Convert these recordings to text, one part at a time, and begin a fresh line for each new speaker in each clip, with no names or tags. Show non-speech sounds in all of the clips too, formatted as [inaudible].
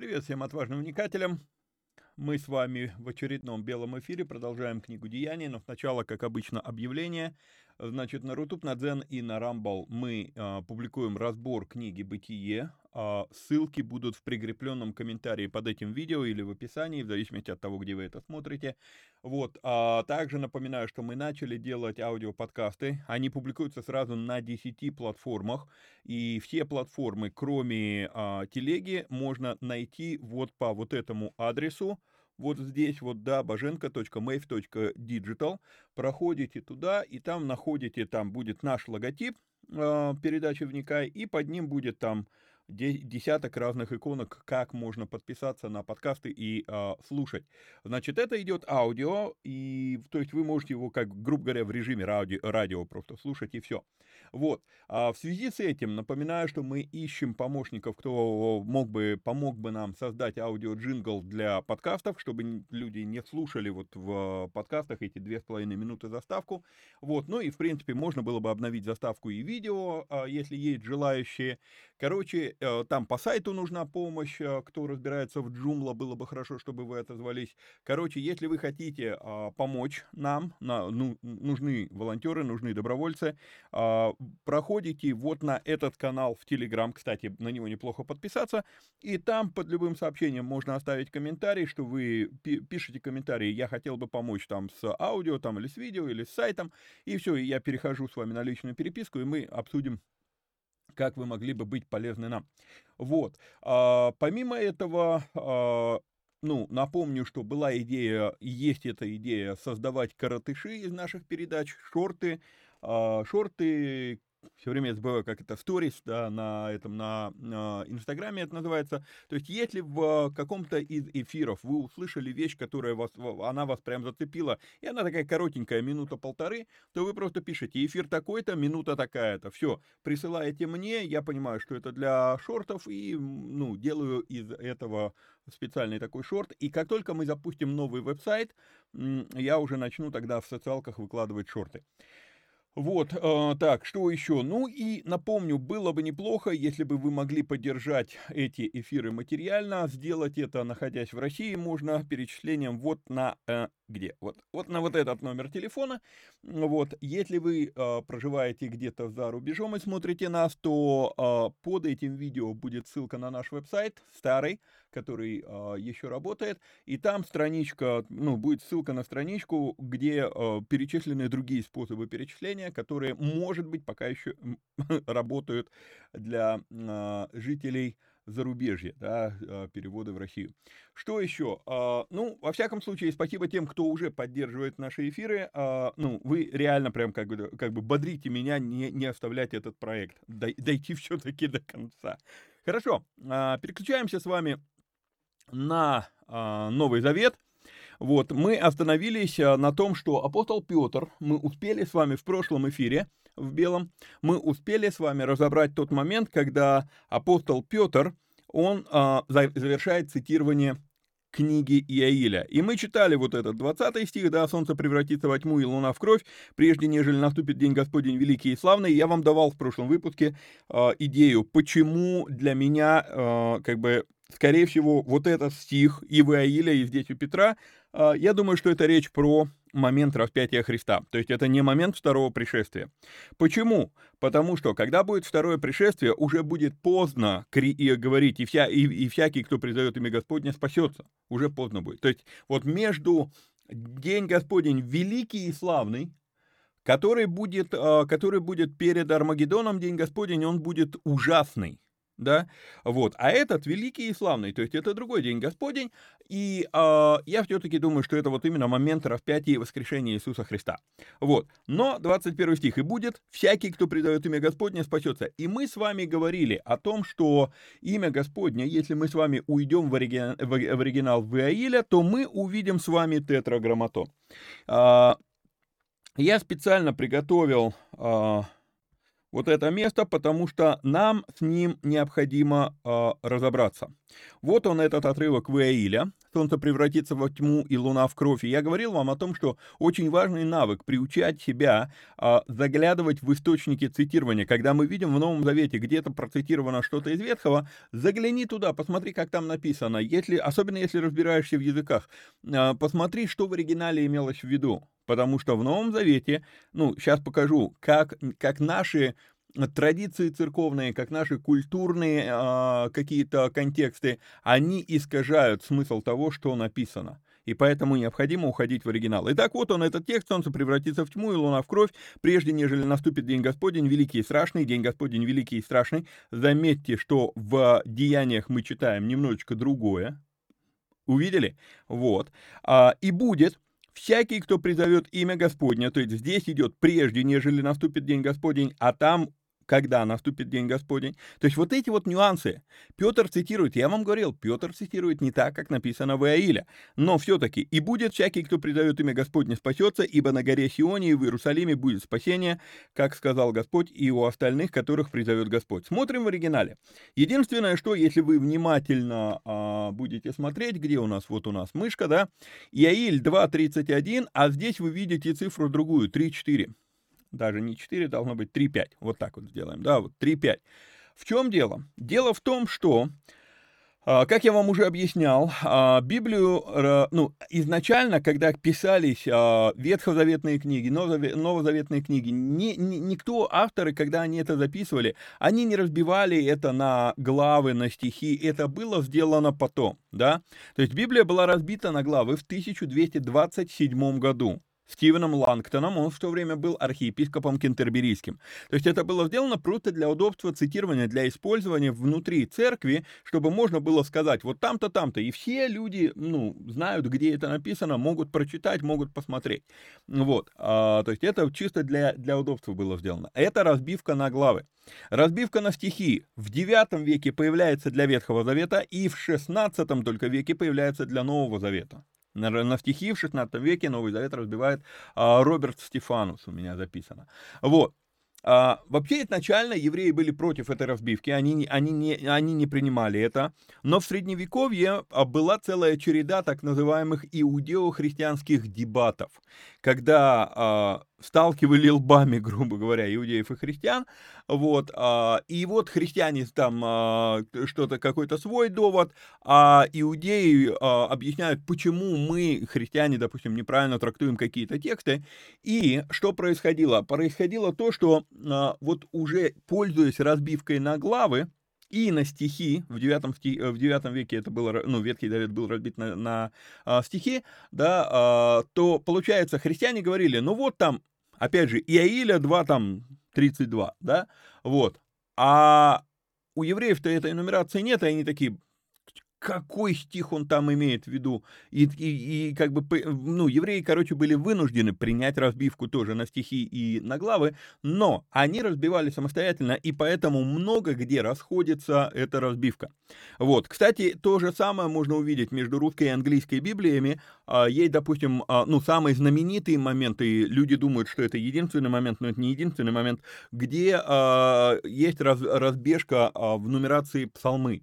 Привет всем отважным вникателям. Мы с вами в очередном белом эфире продолжаем книгу Деяний, но сначала, как обычно, объявление. Значит, на Рутуб, на Дзен и на Рамбал мы э, публикуем разбор книги «Бытие». Э, ссылки будут в прикрепленном комментарии под этим видео или в описании, в зависимости от того, где вы это смотрите. Вот. А также напоминаю, что мы начали делать аудиоподкасты. Они публикуются сразу на 10 платформах. И все платформы, кроме э, телеги, можно найти вот по вот этому адресу вот здесь вот, да, боженко.mave.digital, проходите туда, и там находите, там будет наш логотип э, передачи «Вникай», и под ним будет там десяток разных иконок, как можно подписаться на подкасты и э, слушать. Значит, это идет аудио, и то есть вы можете его, как, грубо говоря, в режиме радио, радио просто слушать, и все. Вот. А в связи с этим напоминаю, что мы ищем помощников, кто мог бы, помог бы нам создать аудио-джингл для подкастов, чтобы люди не слушали вот в подкастах эти две с половиной минуты заставку. Вот. Ну и, в принципе, можно было бы обновить заставку и видео, а, если есть желающие. Короче, э, там по сайту нужна помощь, э, кто разбирается в Joomla, было бы хорошо, чтобы вы отозвались. Короче, если вы хотите а, помочь нам, ну, нужны волонтеры, нужны добровольцы, а, проходите вот на этот канал в Telegram, кстати, на него неплохо подписаться, и там под любым сообщением можно оставить комментарий, что вы пишете комментарий, я хотел бы помочь там с аудио, там или с видео, или с сайтом, и все, я перехожу с вами на личную переписку, и мы обсудим как вы могли бы быть полезны нам. Вот. А, помимо этого, а, ну, напомню, что была идея, есть эта идея создавать коротыши из наших передач, шорты, а, шорты, все время я как это, сторис, да, на этом, на, на Инстаграме это называется. То есть, если в каком-то из эфиров вы услышали вещь, которая вас, она вас прям зацепила, и она такая коротенькая, минута-полторы, то вы просто пишете, эфир такой-то, минута такая-то, все, присылаете мне, я понимаю, что это для шортов, и, ну, делаю из этого специальный такой шорт, и как только мы запустим новый веб-сайт, я уже начну тогда в социалках выкладывать шорты. Вот, э, так, что еще? Ну и напомню, было бы неплохо, если бы вы могли поддержать эти эфиры материально. Сделать это, находясь в России, можно перечислением вот на... Э, где? Вот, вот на вот этот номер телефона. Вот, если вы э, проживаете где-то за рубежом и смотрите нас, то э, под этим видео будет ссылка на наш веб-сайт, старый, который э, еще работает, и там страничка, ну, будет ссылка на страничку, где э, перечислены другие способы перечисления, которые, может быть, пока еще [laughs] работают для э, жителей зарубежья, да, переводы в Россию. Что еще? Ну, во всяком случае, спасибо тем, кто уже поддерживает наши эфиры. Ну, вы реально прям как бы, как бы бодрите меня не, не оставлять этот проект, дойти [laughs] все-таки до конца. Хорошо, переключаемся с вами на а, Новый Завет. Вот, мы остановились а, на том, что апостол Петр, мы успели с вами в прошлом эфире, в белом, мы успели с вами разобрать тот момент, когда апостол Петр, он а, завершает цитирование книги Иаиля. И мы читали вот этот 20 стих, да, солнце превратится во тьму и луна в кровь, прежде нежели наступит день Господень великий и славный. Я вам давал в прошлом выпуске э, идею, почему для меня, э, как бы, скорее всего, вот этот стих и в Иаиля, и здесь у Петра, э, я думаю, что это речь про момент распятия Христа. То есть это не момент второго пришествия. Почему? Потому что, когда будет второе пришествие, уже будет поздно говорить, и, вся, и, и всякий, кто призовет имя Господня, спасется. Уже поздно будет. То есть вот между День Господень великий и славный, который будет, а, который будет перед Армагеддоном, День Господень, он будет ужасный да, вот, а этот великий и славный, то есть это другой день Господень, и э, я все-таки думаю, что это вот именно момент распятия и воскрешения Иисуса Христа, вот, но 21 стих, и будет всякий, кто предает имя Господне, спасется, и мы с вами говорили о том, что имя Господне, если мы с вами уйдем в, оригинал, в оригинал в то мы увидим с вами тетраграмматон. Э, я специально приготовил... Э, вот это место, потому что нам с ним необходимо э, разобраться. Вот он, этот отрывок Ваиля. Солнце превратится во тьму и луна в кровь. И я говорил вам о том, что очень важный навык приучать себя э, заглядывать в источники цитирования. Когда мы видим в Новом Завете где-то процитировано что-то из Ветхого, загляни туда, посмотри, как там написано. Если, особенно если разбираешься в языках, э, посмотри, что в оригинале имелось в виду потому что в Новом Завете, ну, сейчас покажу, как, как наши традиции церковные, как наши культурные э, какие-то контексты, они искажают смысл того, что написано. И поэтому необходимо уходить в оригинал. Итак, вот он, этот текст, солнце превратится в тьму и луна в кровь, прежде нежели наступит день Господень, великий и страшный, день Господень великий и страшный. Заметьте, что в деяниях мы читаем немножечко другое. Увидели? Вот. А, и будет Всякий, кто призовет имя Господня, то есть здесь идет прежде, нежели наступит день Господень, а там когда наступит день Господень. То есть вот эти вот нюансы Петр цитирует, я вам говорил, Петр цитирует не так, как написано в Иаиле, но все-таки «И будет всякий, кто призовет имя Господне, спасется, ибо на горе Сионе и в Иерусалиме будет спасение, как сказал Господь, и у остальных, которых призовет Господь». Смотрим в оригинале. Единственное, что, если вы внимательно а, будете смотреть, где у нас, вот у нас мышка, да, Иаиль 2.31, а здесь вы видите цифру другую, 3.4 даже не 4, должно быть 3-5. Вот так вот сделаем, да, вот 3-5. В чем дело? Дело в том, что, а, как я вам уже объяснял, а, Библию, ну, изначально, когда писались а, ветхозаветные книги, новозаветные книги, ни, ни, никто, авторы, когда они это записывали, они не разбивали это на главы, на стихи, это было сделано потом, да. То есть Библия была разбита на главы в 1227 году. Стивеном Лангтоном, он в то время был архиепископом кентерберийским. То есть это было сделано просто для удобства цитирования, для использования внутри церкви, чтобы можно было сказать, вот там-то, там-то, и все люди, ну, знают, где это написано, могут прочитать, могут посмотреть. Вот, а, то есть это чисто для, для удобства было сделано. Это разбивка на главы. Разбивка на стихи в IX веке появляется для Ветхого Завета и в XVI только веке появляется для Нового Завета. На, стихи в 16 веке Новый Завет разбивает а, Роберт Стефанус, у меня записано. Вот. А, вообще, изначально евреи были против этой разбивки, они, они, не, они не принимали это, но в Средневековье а, была целая череда так называемых иудео-христианских дебатов, когда э, сталкивали лбами, [laughs] грубо говоря, иудеев и христиан, вот, э, и вот христиане там э, что-то, какой-то свой довод, а иудеи э, объясняют, почему мы, христиане, допустим, неправильно трактуем какие-то тексты, и что происходило? Происходило то, что э, вот уже пользуясь разбивкой на главы, и на стихи, в 9, стих, в 9 веке это было, ну, Ветхий Завет был разбит на, на а, стихи, да, а, то, получается, христиане говорили, ну вот там, опять же, Иаиля 2, там, 32, да, вот, а у евреев-то этой нумерации нет, и они такие, какой стих он там имеет в виду. И, и, и как бы, ну, евреи, короче, были вынуждены принять разбивку тоже на стихи и на главы, но они разбивали самостоятельно, и поэтому много где расходится эта разбивка. Вот, кстати, то же самое можно увидеть между русской и английской Библиями. А, есть, допустим, а, ну, самые знаменитые моменты, люди думают, что это единственный момент, но это не единственный момент, где а, есть раз, разбежка в нумерации псалмы.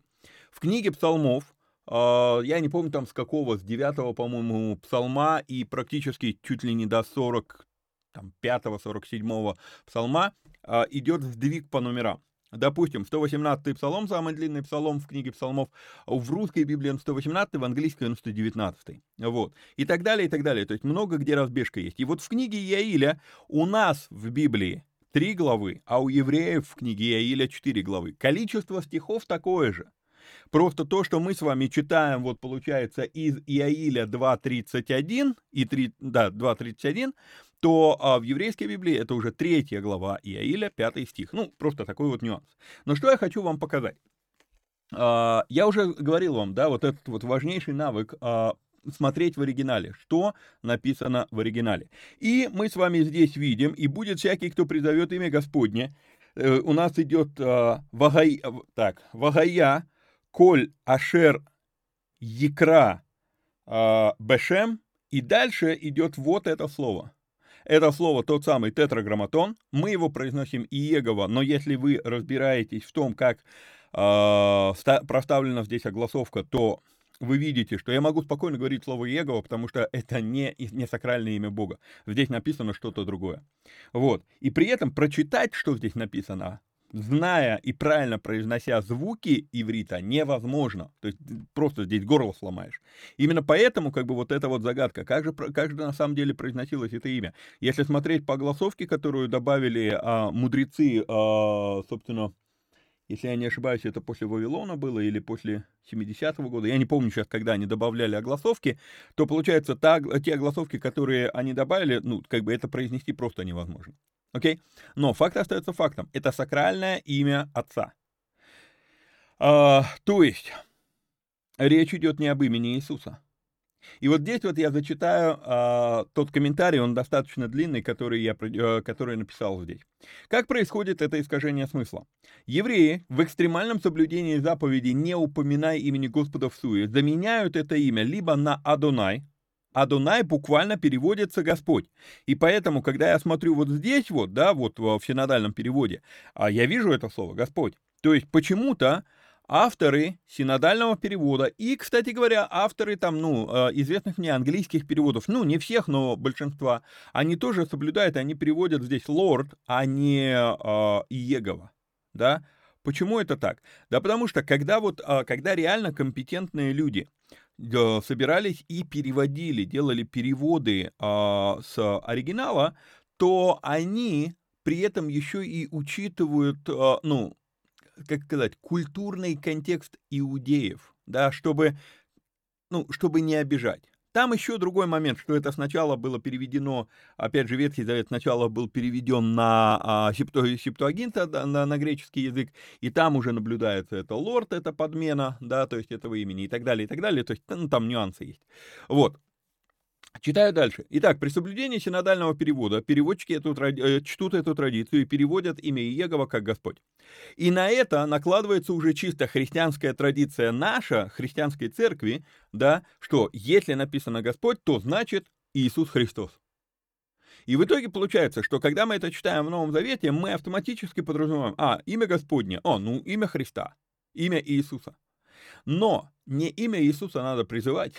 В книге псалмов, а, я не помню там с какого, с девятого, по-моему, псалма и практически чуть ли не до 40, там, 5-47 псалма а, идет сдвиг по номерам. Допустим, 118 псалом, самый длинный псалом в книге псалмов, в русской Библии он 118, в английской он 119. Вот. И так далее, и так далее. То есть много где разбежка есть. И вот в книге Иаиля у нас в Библии три главы, а у евреев в книге Иаиля четыре главы. Количество стихов такое же. Просто то, что мы с вами читаем, вот получается, из Иаиля 2.31 и 3, да, 2.31, то а, в еврейской Библии это уже третья глава Иаиля, пятый стих. Ну, просто такой вот нюанс. Но что я хочу вам показать? А, я уже говорил вам, да, вот этот вот важнейший навык а, смотреть в оригинале, что написано в оригинале. И мы с вами здесь видим, и будет всякий, кто призовет имя Господне, э, у нас идет э, вагай, так, вагая, Коль Ашер Якра э, Бешем, и дальше идет вот это слово. Это слово тот самый тетраграмматон. Мы его произносим Иегово, но если вы разбираетесь в том, как э, проставлена здесь огласовка, то вы видите, что я могу спокойно говорить слово Иегово, потому что это не, не сакральное имя Бога. Здесь написано что-то другое. Вот. И при этом прочитать, что здесь написано, зная и правильно произнося звуки иврита, невозможно. То есть просто здесь горло сломаешь. Именно поэтому, как бы, вот эта вот загадка, как же, как же на самом деле произносилось это имя. Если смотреть по голосовке, которую добавили а, мудрецы, а, собственно, если я не ошибаюсь, это после Вавилона было или после 70-го года, я не помню сейчас, когда они добавляли огласовки, то получается, та, те огласовки, которые они добавили, ну, как бы это произнести просто невозможно. Окей? Но факт остается фактом. Это сакральное имя Отца. А, то есть, речь идет не об имени Иисуса. И вот здесь вот я зачитаю а, тот комментарий, он достаточно длинный, который я, а, который написал здесь. Как происходит это искажение смысла? Евреи в экстремальном соблюдении заповеди «не упоминай имени Господа в суе» заменяют это имя либо на Адонай, Адонай буквально переводится Господь. И поэтому, когда я смотрю вот здесь вот, да, вот в синодальном переводе, а я вижу это слово Господь. То есть почему-то авторы синодального перевода и, кстати говоря, авторы там, ну, э, известных мне английских переводов, ну, не всех, но большинства, они тоже соблюдают, они переводят здесь Лорд, а не э, Иегова, да. Почему это так? Да потому что когда вот, э, когда реально компетентные люди собирались и переводили, делали переводы а, с оригинала, то они при этом еще и учитывают, а, ну, как сказать, культурный контекст иудеев, да, чтобы, ну, чтобы не обижать. Там еще другой момент, что это сначала было переведено, опять же, Ветхий Завет сначала был переведен на а, септуагинта, на, на греческий язык, и там уже наблюдается это лорд, это подмена, да, то есть этого имени и так далее, и так далее, то есть ну, там нюансы есть. Вот. Читаю дальше. Итак, при соблюдении синодального перевода переводчики эту, э, чтут эту традицию и переводят имя Иегова как Господь. И на это накладывается уже чисто христианская традиция наша, христианской церкви, да, что если написано Господь, то значит Иисус Христос. И в итоге получается, что когда мы это читаем в Новом Завете, мы автоматически подразумеваем, а, имя Господне, о, ну, имя Христа, имя Иисуса. Но не имя Иисуса надо призывать,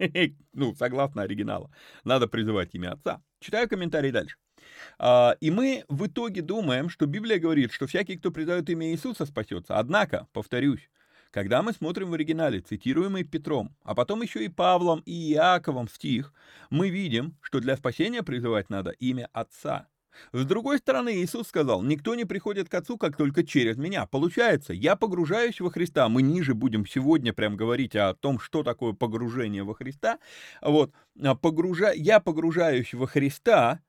[laughs] ну, согласно оригиналу. Надо призывать имя Отца. Читаю комментарий дальше. А, и мы в итоге думаем, что Библия говорит, что всякий, кто призовет имя Иисуса, спасется. Однако, повторюсь, когда мы смотрим в оригинале, цитируемый Петром, а потом еще и Павлом и Иаковом стих, мы видим, что для спасения призывать надо имя Отца. С другой стороны, Иисус сказал, никто не приходит к Отцу, как только через меня. Получается, я погружаюсь во Христа. Мы ниже будем сегодня прям говорить о том, что такое погружение во Христа. Вот, а, погружа... я погружаюсь во Христа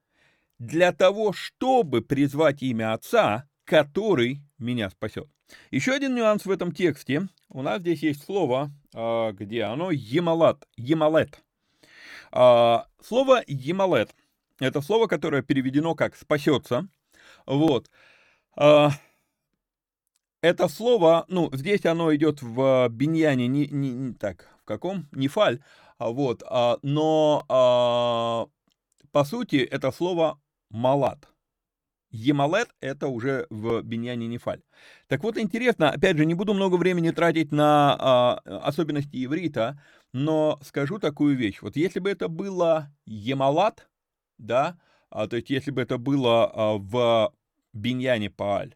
для того, чтобы призвать имя Отца, который меня спасет. Еще один нюанс в этом тексте. У нас здесь есть слово, а, где оно емалат, емалет. А, слово емалет – это слово, которое переведено как «спасется». Вот. А, это слово, ну, здесь оно идет в биньяне, не, не, не так, в каком? Не фаль, вот, но по сути это слово малат. Емалет — это уже в Беньяне Нефаль. Так вот, интересно, опять же, не буду много времени тратить на а, особенности иврита, но скажу такую вещь. Вот если бы это было Емалат, да, а, то есть если бы это было а, в Беньяне Пааль,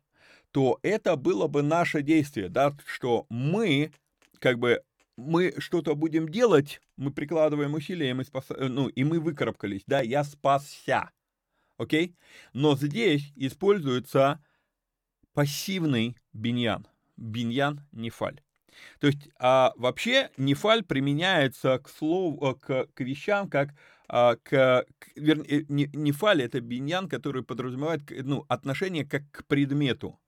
то это было бы наше действие, да, что мы, как бы, мы что-то будем делать, мы прикладываем усилия, мы, спас... ну, и мы выкарабкались, да, я спасся, окей? Но здесь используется пассивный биньян, биньян нефаль. То есть а, вообще нефаль применяется к слову, э, к, к вещам, как к, к вернее, э, не, нефаль это биньян, который подразумевает ну, отношение как к предмету.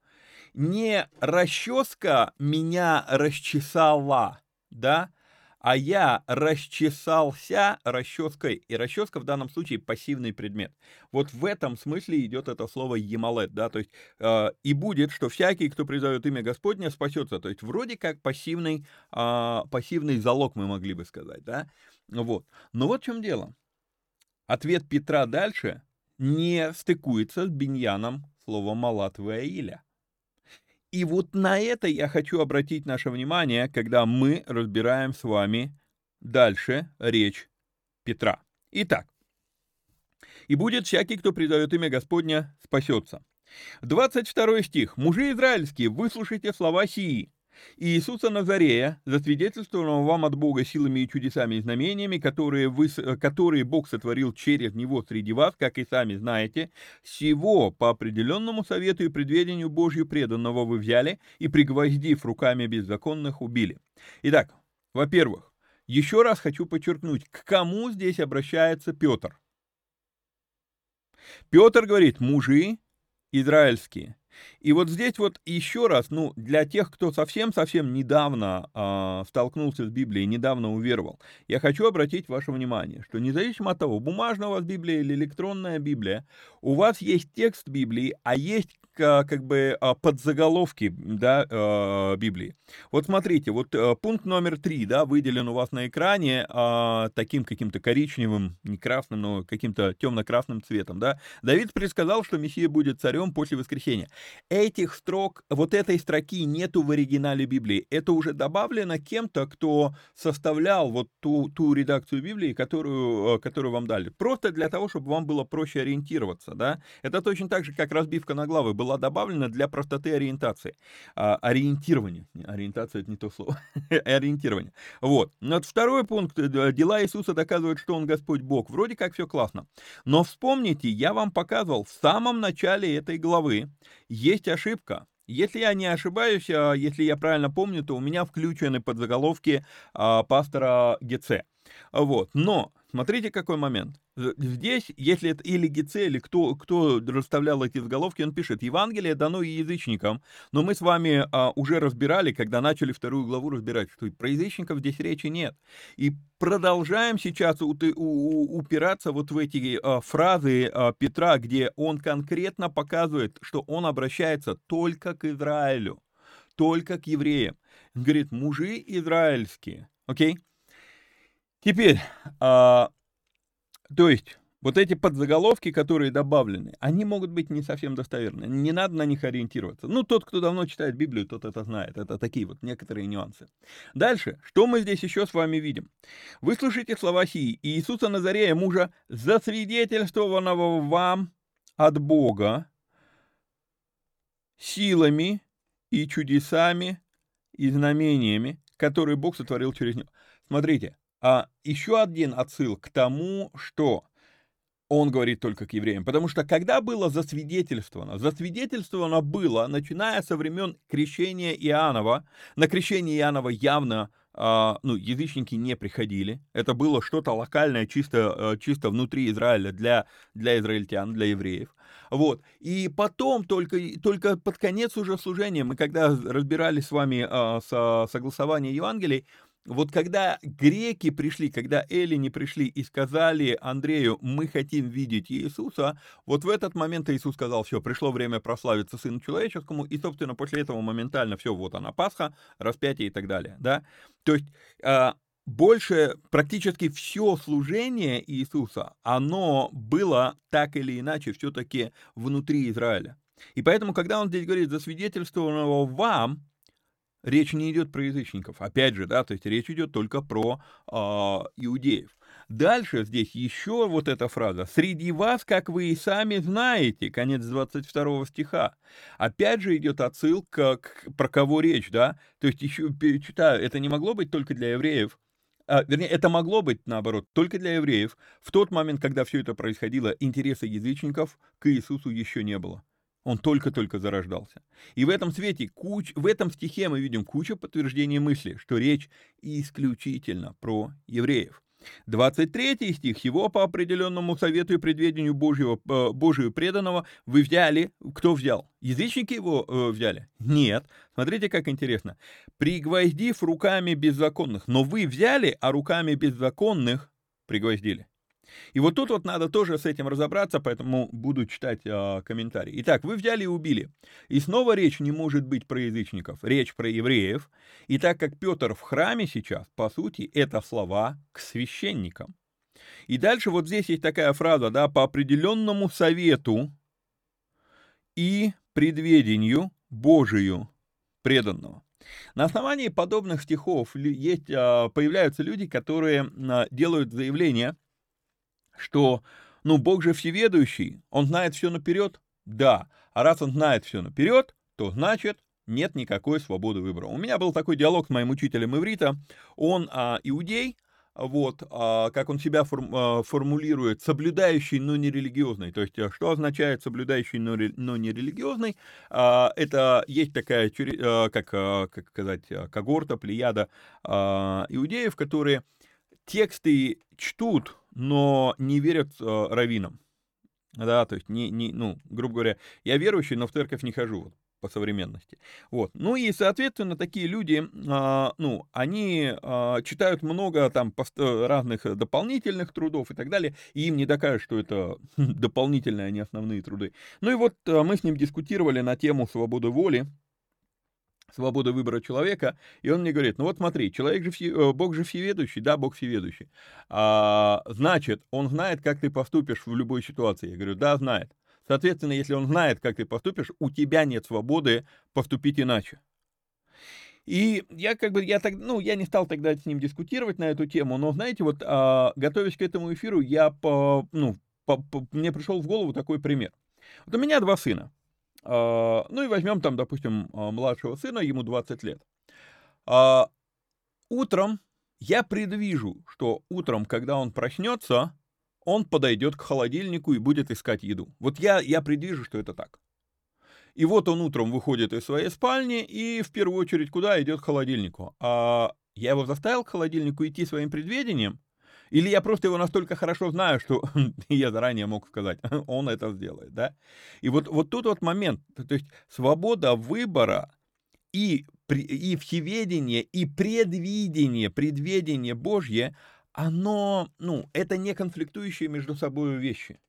Не расческа меня расчесала, да, а я расчесался расческой, и расческа в данном случае пассивный предмет. Вот в этом смысле идет это слово «емалет», да, то есть э, и будет, что всякий, кто призовет имя Господня, спасется, то есть вроде как пассивный, э, пассивный залог мы могли бы сказать, да, вот. Но вот в чем дело. Ответ Петра дальше не стыкуется с биньяном слова «малат» Ваиля. И вот на это я хочу обратить наше внимание, когда мы разбираем с вами дальше речь Петра. Итак, «И будет всякий, кто предает имя Господня, спасется». 22 стих. «Мужи израильские, выслушайте слова сии. Иисуса Назарея, засвидетельствованного вам от Бога силами и чудесами и знамениями, которые, вы, которые Бог сотворил через него среди вас, как и сами знаете, всего по определенному совету и предведению Божью преданного вы взяли и, пригвоздив руками беззаконных, убили. Итак, во-первых, еще раз хочу подчеркнуть, к кому здесь обращается Петр. Петр говорит, мужи израильские, и вот здесь вот еще раз, ну, для тех, кто совсем-совсем недавно э, столкнулся с Библией, недавно уверовал, я хочу обратить ваше внимание, что независимо от того, бумажная у вас Библия или электронная Библия, у вас есть текст Библии, а есть как бы а, подзаголовки да, а, Библии. Вот смотрите, вот пункт номер три, да, выделен у вас на экране а, таким каким-то коричневым, не красным, но каким-то темно-красным цветом, да. Давид предсказал, что Мессия будет царем после воскресения. Этих строк, вот этой строки нету в оригинале Библии. Это уже добавлено кем-то, кто составлял вот ту, ту редакцию Библии, которую, э, которую вам дали. Просто для того, чтобы вам было проще ориентироваться, да. Это точно так же, как разбивка на главы была добавлена для простоты ориентации. А, ориентирования. Ориентация — это не то слово. [laughs] Ориентирование. Вот. Вот второй пункт. Э, дела Иисуса доказывают, что Он Господь Бог. Вроде как все классно. Но вспомните, я вам показывал в самом начале этой главы есть ошибка. Если я не ошибаюсь, а если я правильно помню, то у меня включены подзаголовки а, пастора Геце. Вот. Но смотрите, какой момент. Здесь, если это или Гице, или кто, кто расставлял эти заголовки, он пишет, Евангелие дано язычникам, но мы с вами а, уже разбирали, когда начали вторую главу разбирать, что про язычников здесь речи нет. И продолжаем сейчас у, у, упираться вот в эти а, фразы а, Петра, где он конкретно показывает, что он обращается только к Израилю, только к евреям. Он говорит, мужи израильские, окей? Okay? Теперь, а, то есть, вот эти подзаголовки, которые добавлены, они могут быть не совсем достоверны. Не надо на них ориентироваться. Ну, тот, кто давно читает Библию, тот это знает. Это такие вот некоторые нюансы. Дальше. Что мы здесь еще с вами видим? Вы слышите слова сии. Иисуса Назарея, мужа, засвидетельствованного вам от Бога силами и чудесами и знамениями, которые Бог сотворил через него. Смотрите, а еще один отсыл к тому, что он говорит только к евреям. Потому что когда было засвидетельствовано? Засвидетельствовано было, начиная со времен крещения Иоаннова. На крещение Иоаннова явно а, ну, язычники не приходили. Это было что-то локальное, чисто, э, чисто внутри Израиля для, для израильтян, для евреев. Вот. И потом, только, только под конец уже служения, мы когда разбирали с вами а, со, согласование Евангелий, вот когда греки пришли, когда эллини пришли и сказали Андрею, мы хотим видеть Иисуса, вот в этот момент Иисус сказал, все, пришло время прославиться Сыну Человеческому, и, собственно, после этого моментально все, вот она, Пасха, распятие и так далее, да. То есть а, больше, практически все служение Иисуса, оно было так или иначе все-таки внутри Израиля. И поэтому, когда он здесь говорит, засвидетельствованного вам, речь не идет про язычников. Опять же, да, то есть речь идет только про э, иудеев. Дальше здесь еще вот эта фраза. «Среди вас, как вы и сами знаете», конец 22 стиха. Опять же идет отсылка к, про кого речь, да? То есть еще читаю, это не могло быть только для евреев, а, вернее, это могло быть, наоборот, только для евреев. В тот момент, когда все это происходило, интереса язычников к Иисусу еще не было. Он только-только зарождался. И в этом свете, куч, в этом стихе мы видим кучу подтверждений мысли, что речь исключительно про евреев. 23 стих. «Его по определенному совету и предведению Божьего, э, Божию преданного вы взяли». Кто взял? Язычники его э, взяли? Нет. Смотрите, как интересно. «Пригвоздив руками беззаконных». Но вы взяли, а руками беззаконных пригвоздили. И вот тут вот надо тоже с этим разобраться, поэтому буду читать э, комментарии. Итак, вы взяли и убили. И снова речь не может быть про язычников, речь про евреев. И так как Петр в храме сейчас, по сути, это слова к священникам. И дальше вот здесь есть такая фраза, да, по определенному совету и предведению Божию преданного. На основании подобных стихов есть, а, появляются люди, которые а, делают заявление – что, ну, Бог же всеведущий, Он знает все наперед? Да. А раз Он знает все наперед, то значит, нет никакой свободы выбора. У меня был такой диалог с моим учителем иврита. Он а, иудей, вот, а, как он себя форм, а, формулирует, соблюдающий, но не религиозный. То есть, а, что означает соблюдающий, но, но не религиозный? А, это есть такая, а, как, а, как сказать, когорта, плеяда а, иудеев, которые тексты чтут, но не верят э, раввинам. Да, то есть, не, не, ну, грубо говоря, я верующий, но в церковь не хожу вот, по современности. Вот. Ну и, соответственно, такие люди, а, ну, они а, читают много там э, разных дополнительных трудов и так далее, и им не докажут, что это [laughs] дополнительные, а не основные труды. Ну и вот а, мы с ним дискутировали на тему свободы воли, свобода выбора человека, и он мне говорит, ну вот смотри, человек же, э, Бог же всеведущий, да, Бог всеведущий, а, значит, он знает, как ты поступишь в любой ситуации. Я говорю, да, знает. Соответственно, если он знает, как ты поступишь, у тебя нет свободы поступить иначе. И я как бы, я так, ну, я не стал тогда с ним дискутировать на эту тему, но, знаете, вот, а, готовясь к этому эфиру, я, по, ну, по, по, мне пришел в голову такой пример. Вот у меня два сына. А, ну и возьмем там, допустим, а, младшего сына, ему 20 лет. А, утром я предвижу, что утром, когда он проснется, он подойдет к холодильнику и будет искать еду. Вот я, я предвижу, что это так. И вот он утром выходит из своей спальни и в первую очередь куда идет к холодильнику. А я его заставил к холодильнику идти своим предведением, или я просто его настолько хорошо знаю, что [laughs] я заранее мог сказать, [laughs] он это сделает, да? И вот, вот тут вот момент, то есть свобода выбора и, и всеведение, и предвидение, предведение Божье, оно, ну, это не конфликтующие между собой вещи.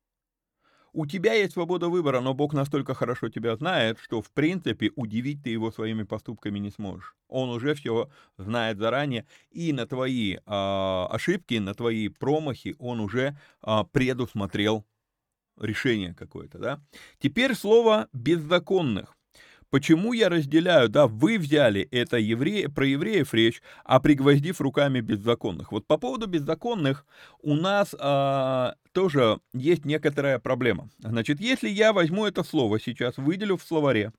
У тебя есть свобода выбора, но Бог настолько хорошо тебя знает, что, в принципе, удивить ты его своими поступками не сможешь. Он уже все знает заранее, и на твои э, ошибки, на твои промахи он уже э, предусмотрел решение какое-то, да. Теперь слово «беззаконных». Почему я разделяю, да, вы взяли это евре... про евреев речь, а пригвоздив руками беззаконных. Вот по поводу беззаконных у нас а, тоже есть некоторая проблема. Значит, если я возьму это слово сейчас, выделю в словаре,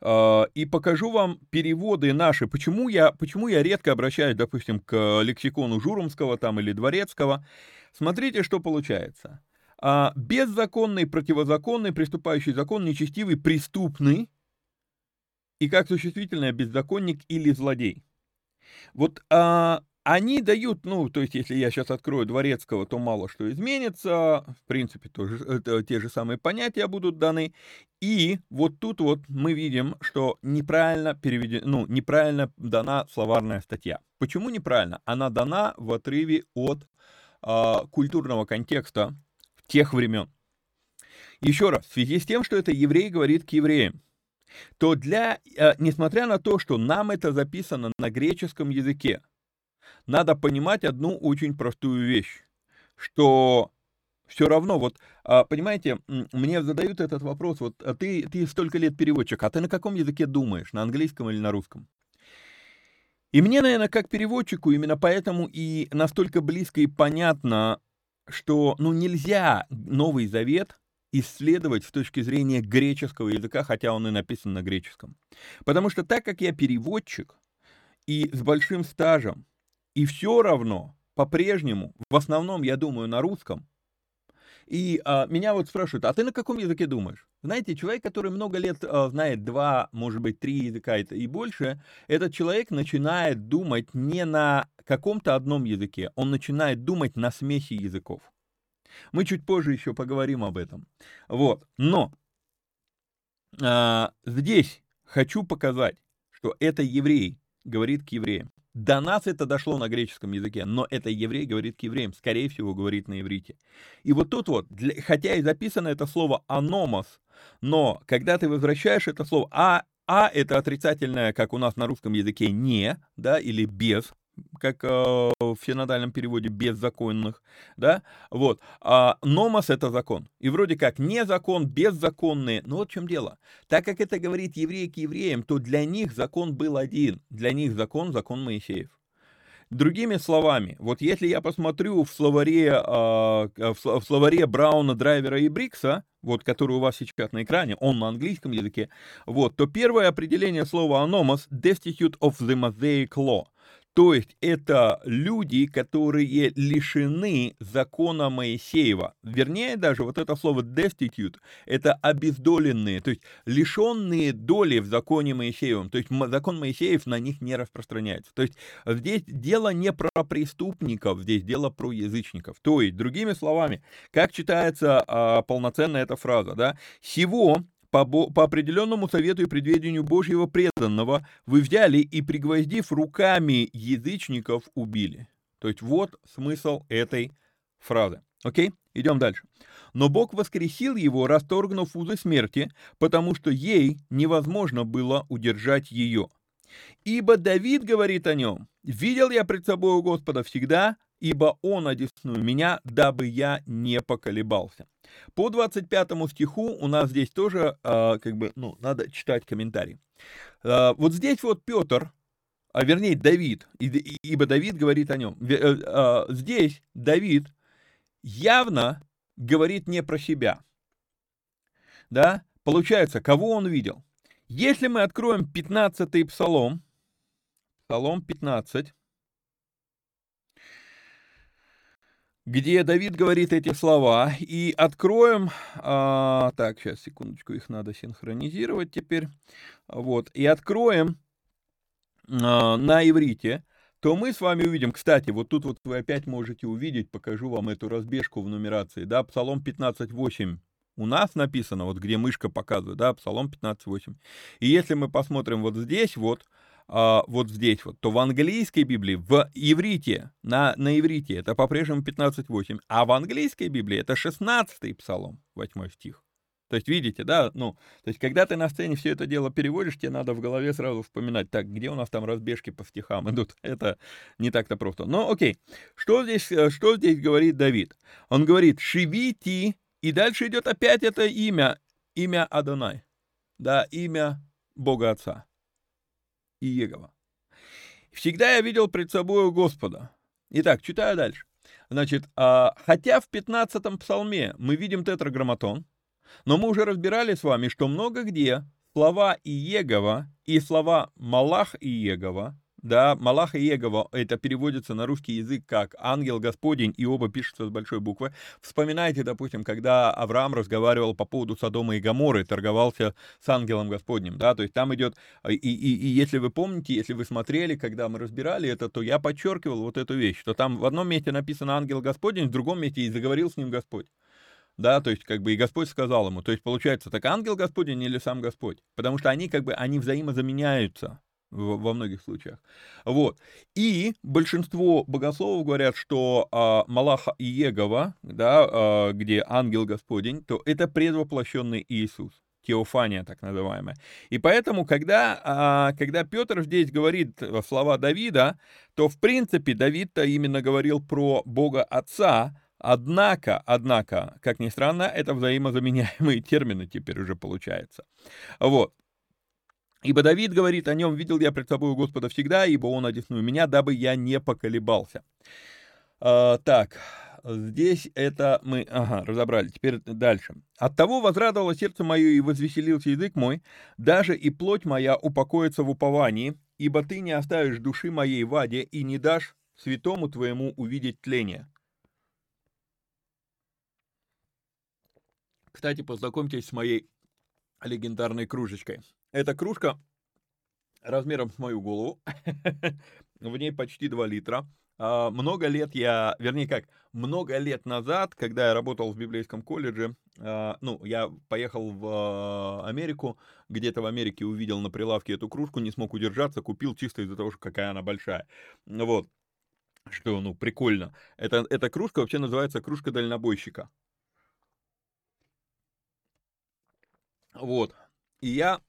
а, и покажу вам переводы наши. Почему я, почему я редко обращаюсь, допустим, к лексикону Журомского там или Дворецкого. Смотрите, что получается а, беззаконный, противозаконный, приступающий закон, нечестивый, преступный, и как существительное беззаконник или злодей. Вот а, они дают, ну, то есть, если я сейчас открою Дворецкого, то мало что изменится, в принципе, тоже, это, те же самые понятия будут даны, и вот тут вот мы видим, что неправильно переведена, ну, неправильно дана словарная статья. Почему неправильно? Она дана в отрыве от а, культурного контекста тех времен. Еще раз, в связи с тем, что это еврей говорит к евреям, то для, э, несмотря на то, что нам это записано на греческом языке, надо понимать одну очень простую вещь, что все равно, вот, а, понимаете, мне задают этот вопрос, вот, а ты, ты столько лет переводчик, а ты на каком языке думаешь, на английском или на русском? И мне, наверное, как переводчику, именно поэтому и настолько близко и понятно что ну, нельзя Новый Завет исследовать с точки зрения греческого языка, хотя он и написан на греческом. Потому что так как я переводчик и с большим стажем, и все равно по-прежнему, в основном я думаю на русском, и а, меня вот спрашивают, а ты на каком языке думаешь? Знаете, человек, который много лет а, знает два, может быть, три языка и больше, этот человек начинает думать не на каком-то одном языке, он начинает думать на смеси языков. Мы чуть позже еще поговорим об этом. Вот, но а, здесь хочу показать, что это еврей говорит к евреям. До нас это дошло на греческом языке, но это еврей говорит к евреям, скорее всего, говорит на иврите. И вот тут вот, для, хотя и записано это слово «аномос», но когда ты возвращаешь это слово «а», «а» — это отрицательное, как у нас на русском языке, «не», да, или «без», как э, в синодальном переводе беззаконных, да, вот, а номос это закон, и вроде как не закон, беззаконные, но вот в чем дело, так как это говорит еврей к евреям, то для них закон был один, для них закон, закон Моисеев. Другими словами, вот если я посмотрю в словаре, э, в словаре Брауна, Драйвера и Брикса, вот, который у вас сейчас на экране, он на английском языке, вот, то первое определение слова «anомos» — destitute of the Mosaic law, то есть это люди, которые лишены закона Моисеева. Вернее, даже вот это слово destitute, это обездоленные, то есть лишенные доли в законе Моисеевом. То есть закон Моисеев на них не распространяется. То есть здесь дело не про преступников, здесь дело про язычников. То есть, другими словами, как читается а, полноценно эта фраза, да, «Сего по, по определенному совету и предведению Божьего преданного вы взяли и, пригвоздив руками язычников, убили. То есть вот смысл этой фразы. Окей? Идем дальше. Но Бог воскресил его, расторгнув узы смерти, потому что ей невозможно было удержать ее. Ибо Давид говорит о нем, «Видел я пред собой Господа всегда, ибо Он одесную меня, дабы я не поколебался». По 25 стиху у нас здесь тоже, э, как бы, ну, надо читать комментарий. Э, вот здесь вот Петр, а вернее Давид, ибо Давид говорит о нем. Э, э, здесь Давид явно говорит не про себя. Да? Получается, кого он видел? Если мы откроем 15-й псалом, псалом 15, где Давид говорит эти слова. И откроем, а, так, сейчас, секундочку, их надо синхронизировать теперь. Вот, и откроем а, на иврите, то мы с вами увидим, кстати, вот тут вот вы опять можете увидеть, покажу вам эту разбежку в нумерации, да, Псалом 15.8 у нас написано, вот где мышка показывает, да, Псалом 15.8. И если мы посмотрим вот здесь вот, а, вот здесь вот, то в английской Библии, в иврите, на, на иврите это по-прежнему 15.8, а в английской Библии это 16-й псалом, 8 стих. То есть, видите, да, ну, то есть, когда ты на сцене все это дело переводишь, тебе надо в голове сразу вспоминать, так, где у нас там разбежки по стихам идут, [laughs] это не так-то просто. Но, окей, что здесь, э, что здесь говорит Давид? Он говорит, шивити, и дальше идет опять это имя, имя Адонай, да, имя Бога Отца, Иегова. Всегда я видел пред собой Господа. Итак, читаю дальше. Значит, а, хотя в 15-м псалме мы видим тетраграмматон, но мы уже разбирали с вами, что много где слова Иегова и слова Малах Иегова, да, Малах Иегова, это переводится на русский язык как ангел Господень, и оба пишутся с большой буквы. Вспоминайте, допустим, когда Авраам разговаривал по поводу Содома и Гаморы, торговался с ангелом Господним, да, то есть там идет, и, и, и если вы помните, если вы смотрели, когда мы разбирали это, то я подчеркивал вот эту вещь, что там в одном месте написано ангел Господень, в другом месте и заговорил с ним Господь да, то есть как бы и Господь сказал ему, то есть получается, так ангел Господень или сам Господь, потому что они как бы, они взаимозаменяются во многих случаях. Вот. И большинство богословов говорят, что а, Малаха Егова, да, а, где ангел Господень, то это предвоплощенный Иисус. Теофания, так называемая. И поэтому, когда, а, когда Петр здесь говорит слова Давида, то, в принципе, Давид-то именно говорил про Бога Отца, Однако, однако, как ни странно, это взаимозаменяемые [laughs] термины теперь уже получается. Вот. Ибо Давид говорит, о нем видел я пред собой у Господа всегда, ибо он одесную меня, дабы я не поколебался. А, так, здесь это мы, ага, разобрали. Теперь дальше. От того возрадовало сердце мое и возвеселился язык мой, даже и плоть моя упокоится в уповании, ибо ты не оставишь души моей в аде и не дашь святому твоему увидеть тление. Кстати, познакомьтесь с моей легендарной кружечкой. Эта кружка размером с мою голову, [laughs] в ней почти 2 литра. А, много лет я, вернее как, много лет назад, когда я работал в библейском колледже, а, ну, я поехал в а, Америку, где-то в Америке увидел на прилавке эту кружку, не смог удержаться, купил чисто из-за того, что какая она большая. Вот. Что, ну, прикольно. Это, эта кружка вообще называется кружка дальнобойщика. Вот. И я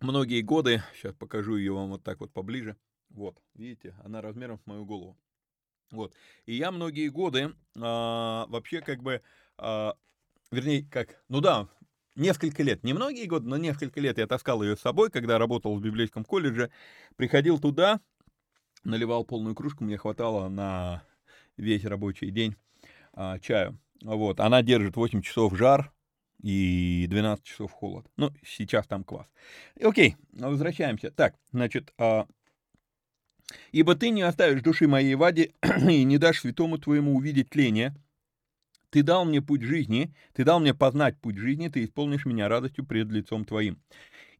многие годы, сейчас покажу ее вам вот так вот поближе. Вот, видите, она размером с мою голову. Вот. И я многие годы а, вообще как бы, а, вернее, как, ну да, несколько лет, не многие годы, но несколько лет я таскал ее с собой, когда работал в библейском колледже, приходил туда, наливал полную кружку, мне хватало на весь рабочий день а, чаю. Вот, она держит 8 часов жар, и 12 часов холод. Ну, сейчас там квас. Окей, возвращаемся. Так, значит, а... «Ибо ты не оставишь души моей ваде [clears throat] и не дашь святому твоему увидеть тление. Ты дал мне путь жизни, ты дал мне познать путь жизни, ты исполнишь меня радостью пред лицом твоим».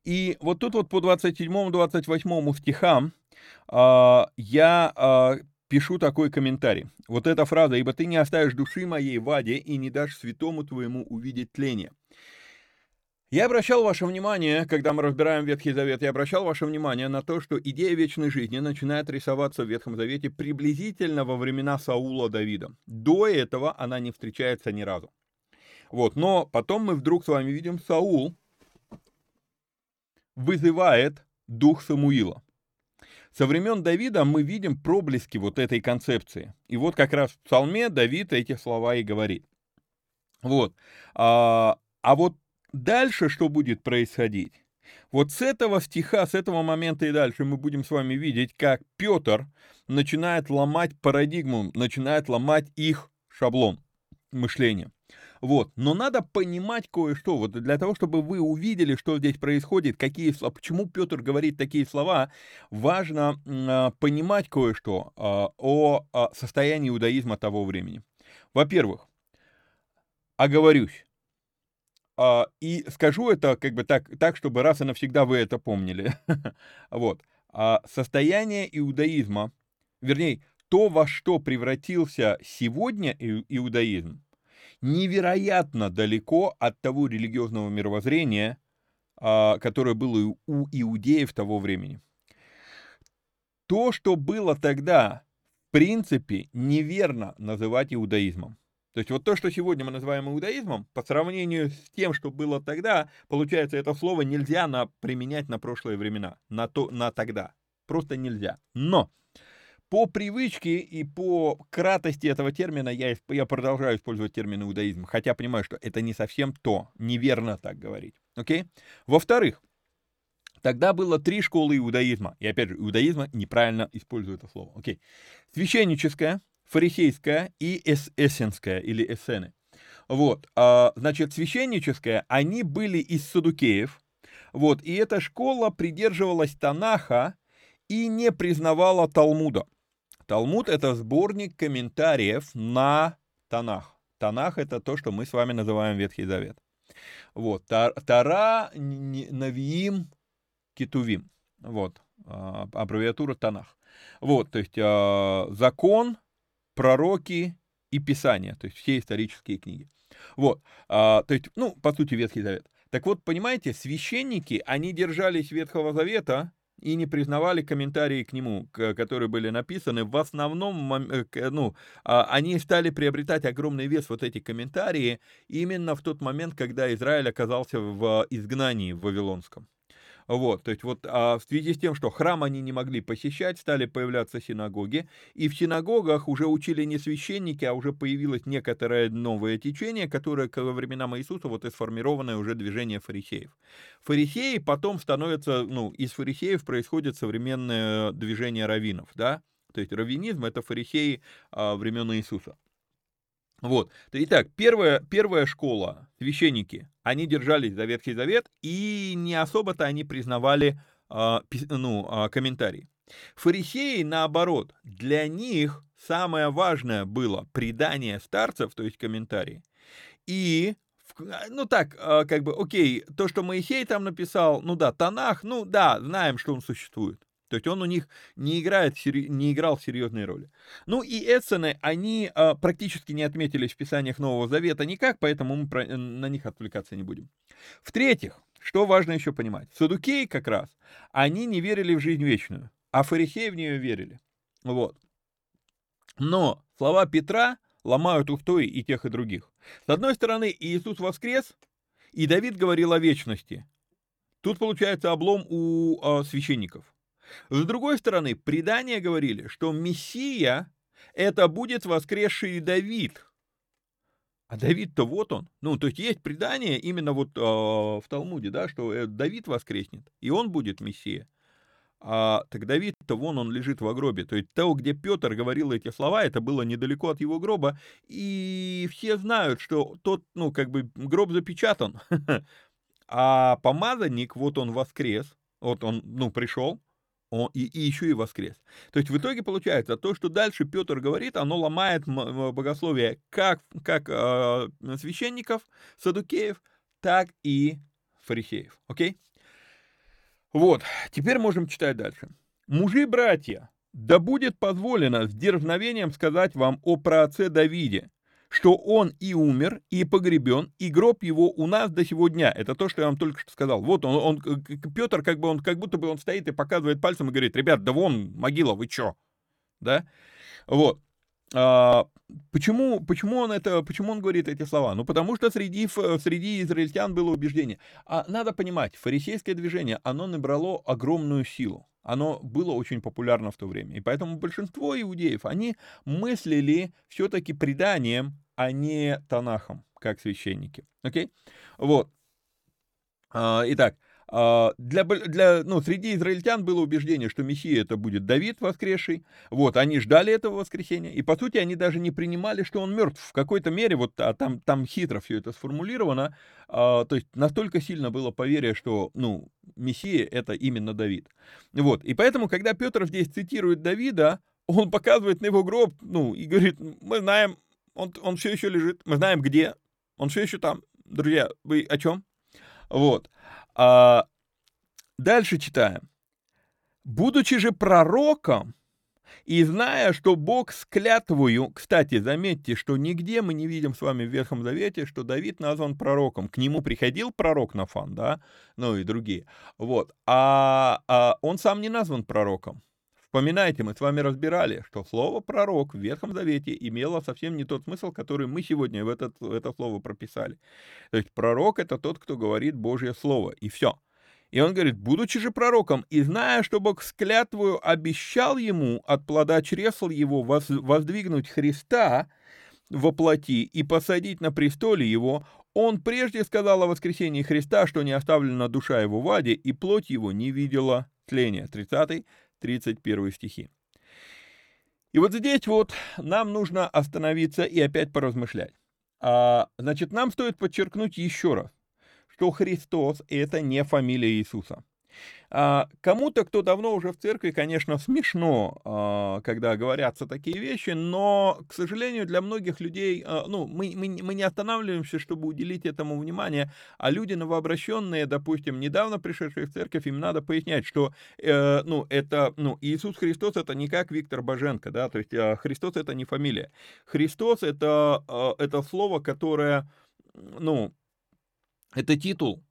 И вот тут вот по 27-28 стихам а, я а, пишу такой комментарий. Вот эта фраза «Ибо ты не оставишь души моей в аде и не дашь святому твоему увидеть тление». Я обращал ваше внимание, когда мы разбираем Ветхий Завет, я обращал ваше внимание на то, что идея вечной жизни начинает рисоваться в Ветхом Завете приблизительно во времена Саула Давида. До этого она не встречается ни разу. Вот, но потом мы вдруг с вами видим Саул вызывает дух Самуила. Со времен Давида мы видим проблески вот этой концепции. И вот как раз в псалме Давид эти слова и говорит. Вот. А, а вот дальше что будет происходить? Вот с этого стиха, с этого момента и дальше мы будем с вами видеть, как Петр начинает ломать парадигму, начинает ломать их шаблон мышления. Вот. Но надо понимать кое-что. Вот для того, чтобы вы увидели, что здесь происходит, какие слова, почему Петр говорит такие слова, важно э, понимать кое-что э, о, о состоянии иудаизма того времени. Во-первых, оговорюсь. Э, и скажу это как бы так, так, чтобы раз и навсегда вы это помнили. [laughs] вот. Состояние иудаизма, вернее, то, во что превратился сегодня иудаизм, невероятно далеко от того религиозного мировоззрения, а, которое было у иудеев того времени. то, что было тогда, в принципе, неверно называть иудаизмом. То есть вот то, что сегодня мы называем иудаизмом, по сравнению с тем, что было тогда, получается, это слово нельзя на, применять на прошлые времена, на, то, на тогда. Просто нельзя. Но по привычке и по кратости этого термина я, я продолжаю использовать термин иудаизм, хотя понимаю, что это не совсем то, неверно так говорить. Окей? Во-вторых, Тогда было три школы иудаизма. И опять же, иудаизма неправильно использую это слово. Окей. Священническая, фарисейская и эс эссенская или эссены. Вот, а, значит, священническая, они были из садукеев, вот, и эта школа придерживалась Танаха и не признавала Талмуда. Талмуд — это сборник комментариев на Танах. Танах — это то, что мы с вами называем Ветхий Завет. Вот, Тара, Навиим, Китувим. Вот, а, аббревиатура Танах. Вот, то есть а, закон, пророки и Писания, то есть все исторические книги. Вот, а, то есть, ну, по сути, Ветхий Завет. Так вот, понимаете, священники, они держались Ветхого Завета и не признавали комментарии к нему, которые были написаны. В основном, э, ну, а, они стали приобретать огромный вес, вот эти комментарии, именно в тот момент, когда Израиль оказался в изгнании в Вавилонском. Вот, то есть вот а в связи с тем, что храм они не могли посещать, стали появляться синагоги, и в синагогах уже учили не священники, а уже появилось некоторое новое течение, которое во времена Иисуса вот и сформированное уже движение фарисеев. Фарисеи потом становятся, ну, из фарисеев происходит современное движение раввинов, да, то есть раввинизм это фарисеи а, времен Иисуса. Вот. Итак, первая, первая школа, священники, они держались за Ветхий Завет, и не особо-то они признавали э, ну, э, комментарии. Фарисеи, наоборот, для них самое важное было предание старцев, то есть комментарии, и ну так, как бы, окей, то, что Моисей там написал, ну да, Танах, ну да, знаем, что он существует. То есть он у них не, играет, не играл серьезной роли. Ну и Эссены, они а, практически не отметились в писаниях Нового Завета никак, поэтому мы про, на них отвлекаться не будем. В-третьих, что важно еще понимать, садукеи как раз, они не верили в жизнь вечную, а фарисеи в нее верили. Вот. Но слова Петра ломают ухтой и тех, и других. С одной стороны, Иисус воскрес, и Давид говорил о вечности. Тут получается облом у э, священников. С другой стороны, предания говорили, что Мессия это будет воскресший Давид. А Давид-то вот он. Ну, то есть есть предание именно вот э, в Талмуде, да, что э, Давид воскреснет, и он будет Мессия. А, так Давид-то вон он лежит в гробе. То есть то, где Петр говорил эти слова, это было недалеко от его гроба. И все знают, что тот, ну, как бы гроб запечатан. [laughs] А помазанник, вот он воскрес, вот он, ну, пришел, он, и, и еще и воскрес. То есть в итоге получается, то, что дальше Петр говорит, оно ломает богословие как, как э, священников, садукеев, так и фарисеев. Окей? Вот, теперь можем читать дальше. Мужи-братья, да будет позволено с дерзновением сказать вам о праотце Давиде, что он и умер, и погребен, и гроб его у нас до сего дня. Это то, что я вам только что сказал. Вот он, он Петр, как бы он, как будто бы он стоит и показывает пальцем и говорит, ребят, да вон могила, вы чё? Да? Вот. А, почему, почему он это, почему он говорит эти слова? Ну, потому что среди, среди израильтян было убеждение. А надо понимать, фарисейское движение, оно набрало огромную силу оно было очень популярно в то время. И поэтому большинство иудеев, они мыслили все-таки преданием, а не Танахом, как священники. Окей? Вот. А, итак, для, для, ну, среди израильтян было убеждение, что Мессия это будет Давид воскресший. Вот, они ждали этого воскресения, и по сути они даже не принимали, что он мертв. В какой-то мере, вот а там, там хитро все это сформулировано, а, то есть настолько сильно было поверие, что, ну, Мессия это именно Давид. Вот, и поэтому, когда Петр здесь цитирует Давида, он показывает на его гроб, ну, и говорит, мы знаем, он, он все еще лежит, мы знаем где, он все еще там. Друзья, вы о чем? Вот. А, дальше читаем. Будучи же пророком, и зная, что Бог с клятвою, кстати, заметьте, что нигде мы не видим с вами в Ветхом Завете, что Давид назван пророком. К нему приходил пророк Нафан, да, ну и другие. Вот. А, а он сам не назван пророком. Вспоминайте, мы с вами разбирали, что слово «пророк» в Ветхом Завете имело совсем не тот смысл, который мы сегодня в, этот, в это слово прописали. То есть пророк — это тот, кто говорит Божье Слово, и все. И он говорит, будучи же пророком, и зная, что Бог с клятвою обещал ему от плода чресл его воздвигнуть Христа во плоти и посадить на престоле его, он прежде сказал о воскресении Христа, что не оставлена душа его в аде, и плоть его не видела тления. 30 31 стихи. И вот здесь вот нам нужно остановиться и опять поразмышлять. А, значит, нам стоит подчеркнуть еще раз, что Христос — это не фамилия Иисуса. А, кому-то, кто давно уже в церкви, конечно, смешно, а, когда говорятся такие вещи, но, к сожалению, для многих людей, а, ну, мы, мы, мы не останавливаемся, чтобы уделить этому внимание, а люди новообращенные, допустим, недавно пришедшие в церковь, им надо пояснять, что, э, ну, это, ну, Иисус Христос это не как Виктор Боженко, да, то есть Христос это не фамилия. Христос это, это слово, которое, ну, это титул.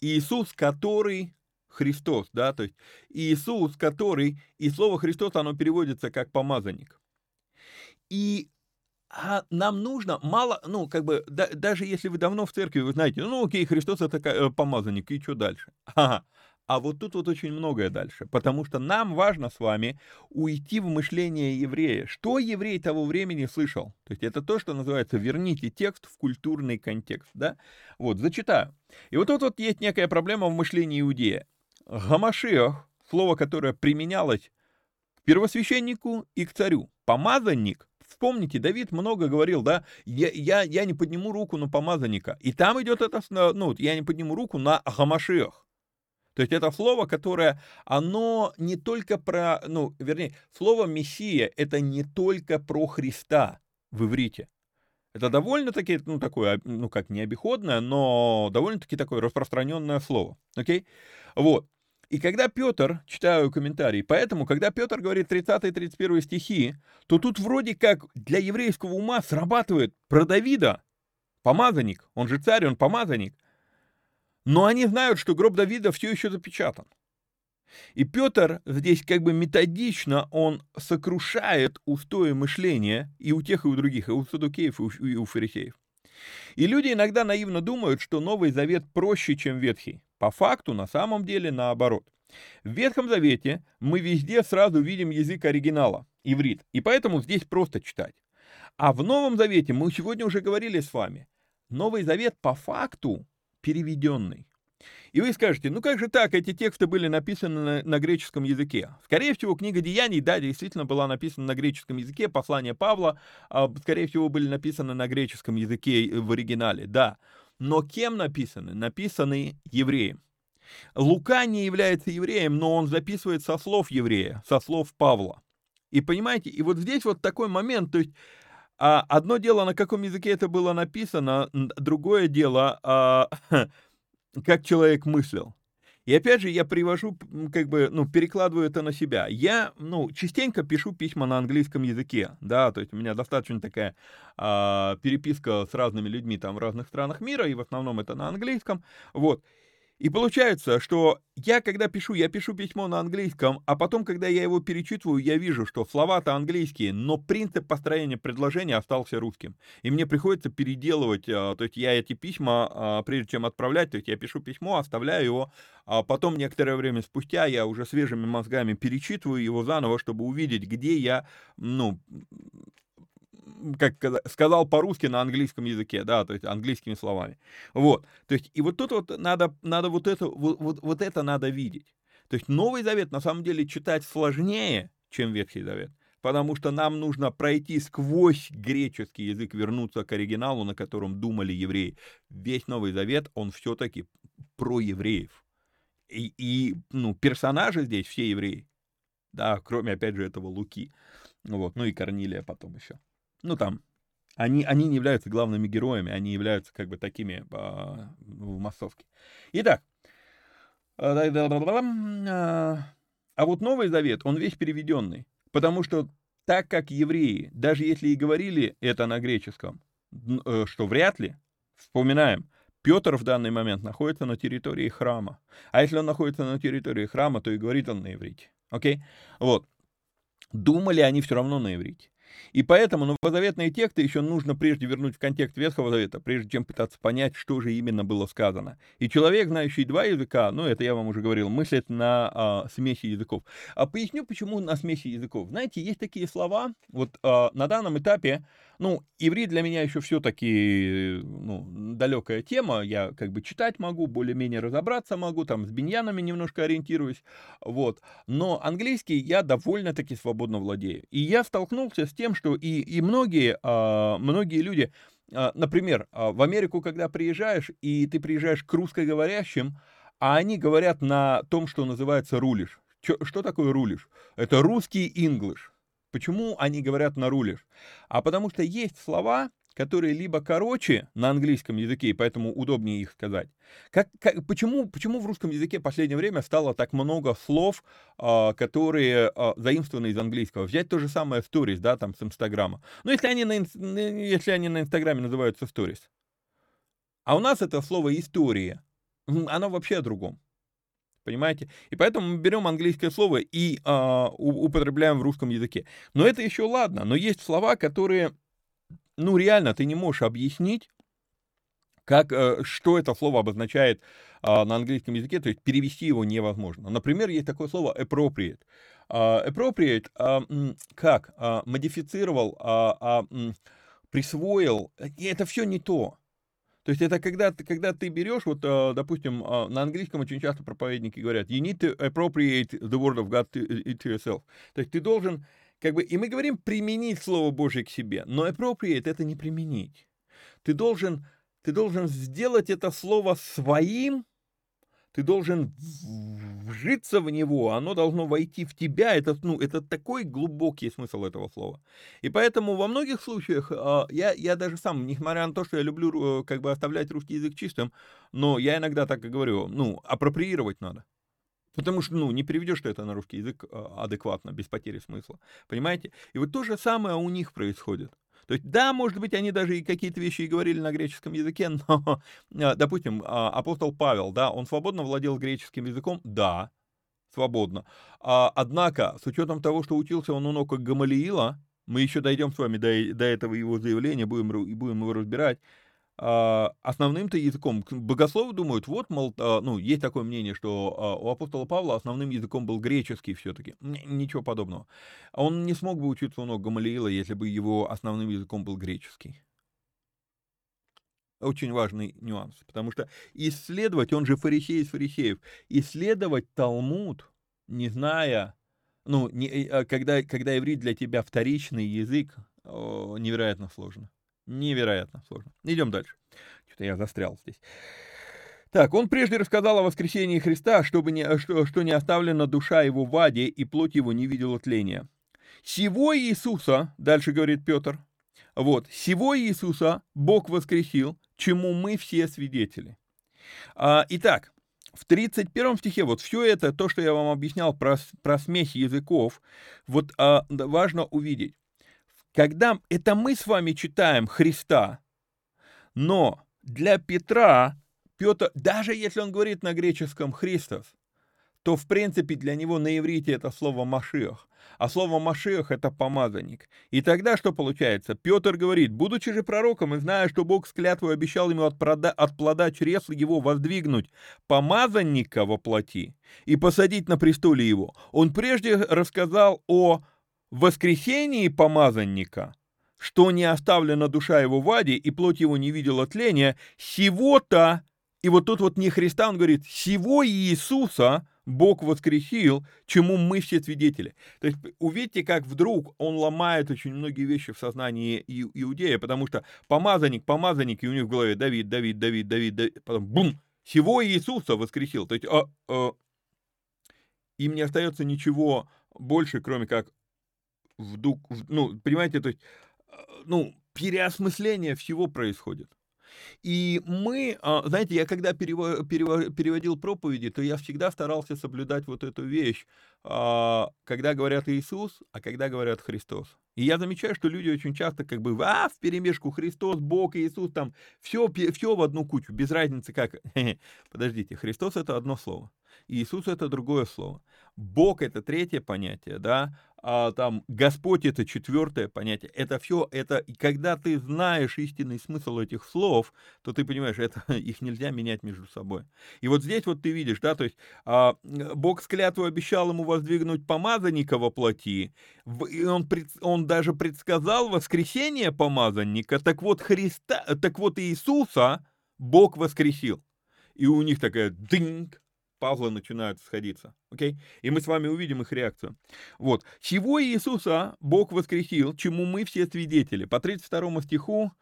Иисус, который Христос, да, то есть Иисус, который, и слово Христос, оно переводится как помазанник. И а нам нужно мало, ну, как бы, да, даже если вы давно в церкви, вы знаете, ну, окей, Христос это э, помазанник, и что дальше? [laughs] Ага. А вот тут вот очень многое дальше, потому что нам важно с вами уйти в мышление еврея. Что еврей того времени слышал? То есть это то, что называется «верните текст в культурный контекст». Да? Вот, зачитаю. И вот тут вот есть некая проблема в мышлении иудея. Гамашиах, слово, которое применялось к первосвященнику и к царю. Помазанник, вспомните, Давид много говорил, да, я, я, я не подниму руку на помазанника. И там идет это, ну, я не подниму руку на Гамашиах. То есть это слово, которое, оно не только про, ну, вернее, слово «мессия» — это не только про Христа в иврите. Это довольно-таки, ну, такое, ну, как не обиходное, но довольно-таки такое распространенное слово. Окей? Вот. И когда Петр, читаю комментарий, поэтому, когда Петр говорит 30 и 31 стихи, то тут вроде как для еврейского ума срабатывает про Давида, помазанник, он же царь, он помазанник, но они знают, что гроб Давида все еще запечатан. И Петр здесь как бы методично, он сокрушает устои мышления и у тех, и у других, и у садукеев, и у фарисеев. И люди иногда наивно думают, что Новый Завет проще, чем Ветхий. По факту, на самом деле, наоборот. В Ветхом Завете мы везде сразу видим язык оригинала, иврит, и поэтому здесь просто читать. А в Новом Завете мы сегодня уже говорили с вами. Новый Завет по факту переведенный. И вы скажете, ну как же так, эти тексты были написаны на, на греческом языке? Скорее всего, книга Деяний, да, действительно была написана на греческом языке, послания Павла, а, скорее всего, были написаны на греческом языке в оригинале, да. Но кем написаны? Написаны евреем. Лука не является евреем, но он записывает со слов еврея, со слов Павла. И понимаете, и вот здесь вот такой момент, то есть а, одно дело, на каком языке это было написано, другое дело, а, [clears throat] как человек мыслил. И опять же, я привожу, как бы, ну, перекладываю это на себя. Я, ну, частенько пишу письма на английском языке, да, то есть у меня достаточно такая а, переписка с разными людьми там в разных странах мира, и в основном это на английском, вот. И получается, что я, когда пишу, я пишу письмо на английском, а потом, когда я его перечитываю, я вижу, что слова-то английские, но принцип построения предложения остался русским. И мне приходится переделывать, а, то есть я эти письма, а, прежде чем отправлять, то есть я пишу письмо, оставляю его, а потом некоторое время спустя я уже свежими мозгами перечитываю его заново, чтобы увидеть, где я, ну, как сказал по-русски на английском языке, да, то есть английскими словами. Вот, то есть и вот тут вот надо, надо вот это, вот, вот, вот это надо видеть. То есть Новый Завет на самом деле читать сложнее, чем Ветхий Завет, потому что нам нужно пройти сквозь греческий язык, вернуться к оригиналу, на котором думали евреи. Весь Новый Завет, он все-таки про евреев. И, и ну, персонажи здесь все евреи. Да, кроме, опять же, этого Луки. Вот, ну и Корнилия потом еще ну там, они, они не являются главными героями, они являются как бы такими а, в массовке. Итак, а, а вот Новый Завет, он весь переведенный, потому что так как евреи, даже если и говорили это на греческом, э, что вряд ли, вспоминаем, Петр в данный момент находится на территории храма. А если он находится на территории храма, то и говорит он на иврите. Окей? Вот. думали они все равно на иврите. И поэтому новозаветные тексты еще нужно прежде вернуть в контекст Ветхого Завета, прежде чем пытаться понять, что же именно было сказано. И человек, знающий два языка, ну, это я вам уже говорил, мыслит на а, смеси языков. А поясню, почему на смеси языков. Знаете, есть такие слова, вот а, на данном этапе ну, иврит для меня еще все-таки ну, далекая тема. Я как бы читать могу, более-менее разобраться могу, там с биньянами немножко ориентируюсь. Вот. Но английский я довольно-таки свободно владею. И я столкнулся с тем, что и, и многие, а, многие люди, а, например, а, в Америку, когда приезжаешь, и ты приезжаешь к русскоговорящим, а они говорят на том, что называется рулиш. Что такое рулиш? Это русский инглиш. Почему они говорят на рулишь? А потому что есть слова, которые либо короче на английском языке, и поэтому удобнее их сказать. Как, как, почему, почему в русском языке в последнее время стало так много слов, а, которые а, заимствованы из английского? Взять то же самое stories, да, там с Инстаграма. Ну, если они на, если они на Инстаграме называются stories. А у нас это слово история. Оно вообще о другом. Понимаете? И поэтому мы берем английское слово и э, употребляем в русском языке. Но это еще ладно. Но есть слова, которые, ну, реально ты не можешь объяснить, как, э, что это слово обозначает э, на английском языке, то есть перевести его невозможно. Например, есть такое слово appropriate. Uh, appropriate uh, как? Модифицировал, присвоил. И это все не то. То есть это когда когда ты берешь, вот, э, допустим, на английском очень часто проповедники говорят, you need to appropriate the word of God to, to yourself. То есть ты должен, как бы, и мы говорим применить Слово Божье к себе, но appropriate это не применить. Ты должен, ты должен сделать это слово своим, ты должен вжиться в него, оно должно войти в тебя. Это, ну, это такой глубокий смысл этого слова. И поэтому во многих случаях э, я, я даже сам, несмотря на то, что я люблю э, как бы оставлять русский язык чистым, но я иногда так и говорю, ну, апроприировать надо. Потому что, ну, не переведешь ты это на русский язык а, адекватно, без потери смысла. Понимаете? И вот то же самое у них происходит. То есть, да, может быть, они даже и какие-то вещи и говорили на греческом языке, [laughs] но, а, допустим, а, апостол Павел, да, он свободно владел греческим языком, да, свободно. А, однако, с учетом того, что учился он у ног Гамалиила, мы еще дойдем с вами до, до этого его заявления, будем, будем его разбирать, основным-то языком. Богословы думают, вот, мол, а, ну, есть такое мнение, что а, у апостола Павла основным языком был греческий все-таки. Ничего подобного. Он не смог бы учиться у ног Гамалиила, если бы его основным языком был греческий. Очень важный нюанс, потому что исследовать, он же фарисей из фарисеев, исследовать Талмуд, не зная, ну, не, когда, когда иврит для тебя вторичный язык, невероятно сложно. Невероятно сложно. Идем дальше. Что-то я застрял здесь. Так, он прежде рассказал о воскресении Христа, чтобы не, что, что не оставлена душа его в аде, и плоть его не видела тления. Сего Иисуса, дальше говорит Петр, вот, сего Иисуса Бог воскресил, чему мы все свидетели. А, итак, в 31 стихе, вот все это, то, что я вам объяснял про, про смесь языков, вот а, важно увидеть. Когда это мы с вами читаем Христа, но для Петра, Петр, даже если он говорит на греческом «Христос», то, в принципе, для него на иврите это слово «машиах», а слово «машиах» — это «помазанник». И тогда что получается? Петр говорит, будучи же пророком и зная, что Бог с клятвой обещал ему от, прода, от плода чресла его воздвигнуть помазанника во плоти и посадить на престоле его, он прежде рассказал о в воскресении помазанника, что не оставлена душа его в аде, и плоть его не видела тления, сего-то, и вот тут вот не Христа, он говорит, сего Иисуса Бог воскресил, чему мы все свидетели. То есть увидите, как вдруг он ломает очень многие вещи в сознании иудея, потому что помазанник, помазанник, и у них в голове Давид, Давид, Давид, Давид, Давид потом бум, всего Иисуса воскресил. То есть а, а, им не остается ничего больше, кроме как в, ну, понимаете, то есть, э, ну, переосмысление всего происходит. И мы, а, знаете, я когда переводил проповеди, то я всегда старался соблюдать вот эту вещь, а, когда говорят Иисус, а когда говорят Христос. И я замечаю, что люди очень часто как бы, а, в перемешку Христос, Бог, Иисус, там, все, все в одну кучу, без разницы как. [laughs] Подождите, Христос это одно слово, Иисус это другое слово. Бог это третье понятие, да, а, там Господь это четвертое понятие. Это все, это, и когда ты знаешь истинный смысл этих слов, то ты понимаешь, это [laughs] их нельзя менять между собой. И вот здесь вот ты видишь, да, то есть а, Бог с клятвой обещал ему воздвигнуть помазанника во плоти, и он, он даже предсказал воскресение помазанника, так вот Христа, так вот Иисуса Бог воскресил. И у них такая дынь, пазлы начинают сходиться. Окей? И мы с вами увидим их реакцию. Вот. Чего Иисуса Бог воскресил, чему мы все свидетели. По 32 стиху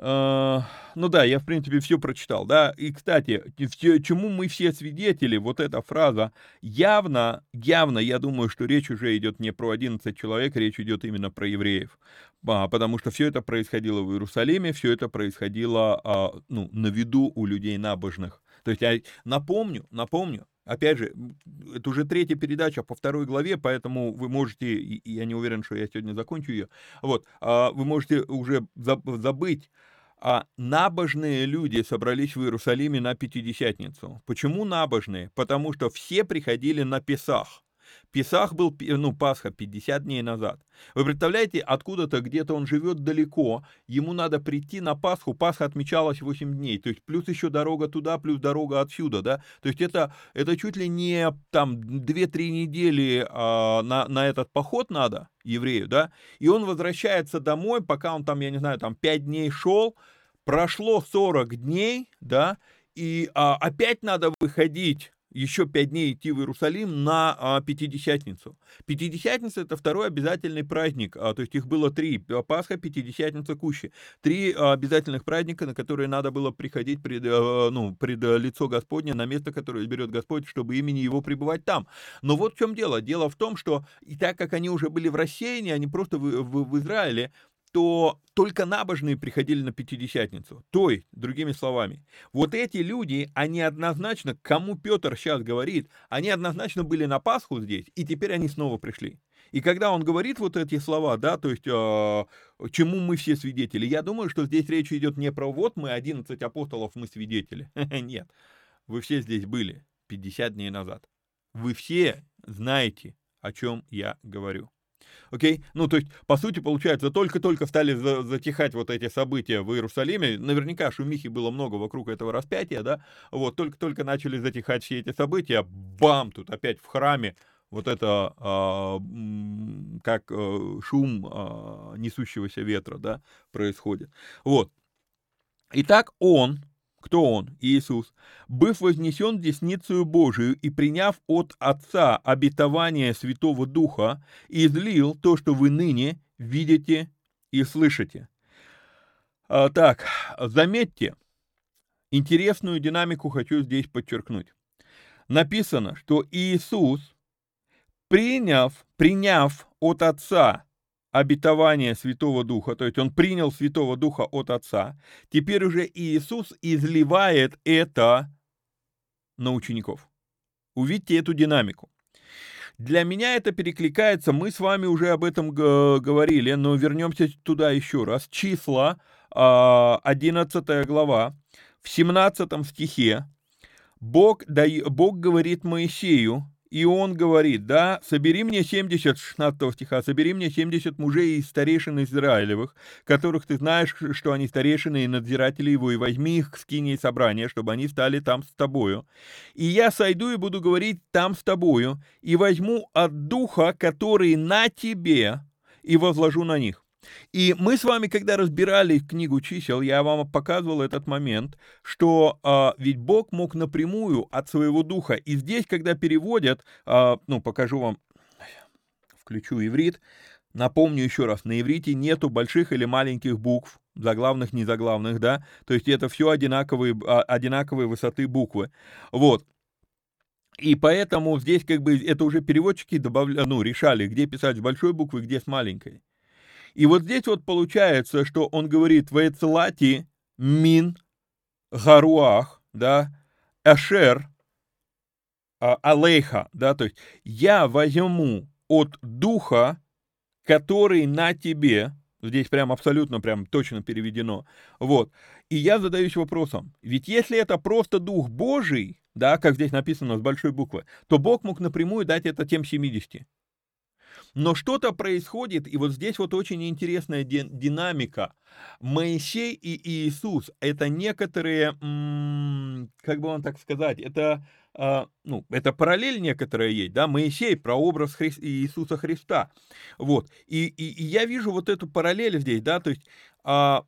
Uh, ну да, я в принципе все прочитал, да. И кстати, чему мы все свидетели, вот эта фраза, явно, явно, я думаю, что речь уже идет не про 11 человек, речь идет именно про евреев, а, потому что все это происходило в Иерусалиме, все это происходило, а, ну, на виду у людей набожных. То есть я напомню, напомню, Опять же, это уже третья передача по второй главе, поэтому вы можете, и я не уверен, что я сегодня закончу ее, вот, а, вы можете уже забыть, а набожные люди собрались в Иерусалиме на Пятидесятницу. Почему набожные? Потому что все приходили на Песах. Песах был, ну, Пасха 50 дней назад. Вы представляете, откуда-то где-то он живет далеко, ему надо прийти на Пасху, Пасха отмечалась 8 дней, то есть плюс еще дорога туда, плюс дорога отсюда, да, то есть это, это чуть ли не там 2-3 недели а, на, на этот поход надо еврею, да, и он возвращается домой, пока он там, я не знаю, там 5 дней шел, прошло 40 дней, да, и а, опять надо выходить еще пять дней идти в Иерусалим на а, Пятидесятницу. Пятидесятница – это второй обязательный праздник, а, то есть их было три – Пасха, Пятидесятница, Кущи. Три а, обязательных праздника, на которые надо было приходить пред, а, ну, пред лицо Господне, на место, которое изберет Господь, чтобы имени Его пребывать там. Но вот в чем дело. Дело в том, что и так как они уже были в рассеянии, они просто в, в, в Израиле, то только набожные приходили на Пятидесятницу. То есть, другими словами, вот эти люди, они однозначно, кому Петр сейчас говорит, они однозначно были на Пасху здесь, и теперь они снова пришли. И когда он говорит вот эти слова, да, то есть, э, чему мы все свидетели, я думаю, что здесь речь идет не про вот мы 11 апостолов, мы свидетели. [laughs] Нет, вы все здесь были 50 дней назад. Вы все знаете, о чем я говорю окей? Ну, то есть, по сути, получается, только-только стали за затихать вот эти события в Иерусалиме, наверняка шумихи было много вокруг этого распятия, да, вот, только-только начали затихать все эти события, бам, тут опять в храме вот это а, как а, шум а, несущегося ветра, да, происходит. Вот. Итак, он, кто он? Иисус. «Быв вознесен десницею Божию и приняв от Отца обетование Святого Духа, излил то, что вы ныне видите и слышите». А, так, заметьте, интересную динамику хочу здесь подчеркнуть. Написано, что Иисус, приняв, приняв от Отца обетование Святого Духа, то есть он принял Святого Духа от Отца, теперь уже Иисус изливает это на учеников. Увидьте эту динамику. Для меня это перекликается, мы с вами уже об этом говорили, но вернемся туда еще раз. Числа, 11 а, глава, в 17 стихе, Бог, Бог говорит Моисею, и он говорит, да, собери мне 70, 16 стиха, собери мне 70 мужей из старейшин Израилевых, которых ты знаешь, что они старейшины и надзиратели его, и возьми их к скине собрания, чтобы они стали там с тобою. И я сойду и буду говорить там с тобою, и возьму от духа, который на тебе, и возложу на них. И мы с вами, когда разбирали книгу чисел, я вам показывал этот момент, что а, ведь Бог мог напрямую от своего духа. И здесь, когда переводят, а, ну, покажу вам, включу иврит, напомню еще раз, на иврите нету больших или маленьких букв, заглавных, незаглавных, да, то есть это все одинаковые, а, одинаковые высоты буквы. Вот. И поэтому здесь как бы это уже переводчики добавляли, ну, решали, где писать с большой буквы, где с маленькой. И вот здесь вот получается, что он говорит «Ваэцелати мин гаруах», да, «Ашер а, алейха», да, то есть «Я возьму от духа, который на тебе», здесь прям абсолютно прям точно переведено, вот, и я задаюсь вопросом, ведь если это просто Дух Божий, да, как здесь написано с большой буквы, то Бог мог напрямую дать это тем 70. Но что-то происходит, и вот здесь вот очень интересная динамика. Моисей и Иисус – это некоторые, как бы вам так сказать, это а, ну, это параллель некоторая есть, да, Моисей, прообраз Хри... Иисуса Христа, вот, и, и, и я вижу вот эту параллель здесь, да, то есть а,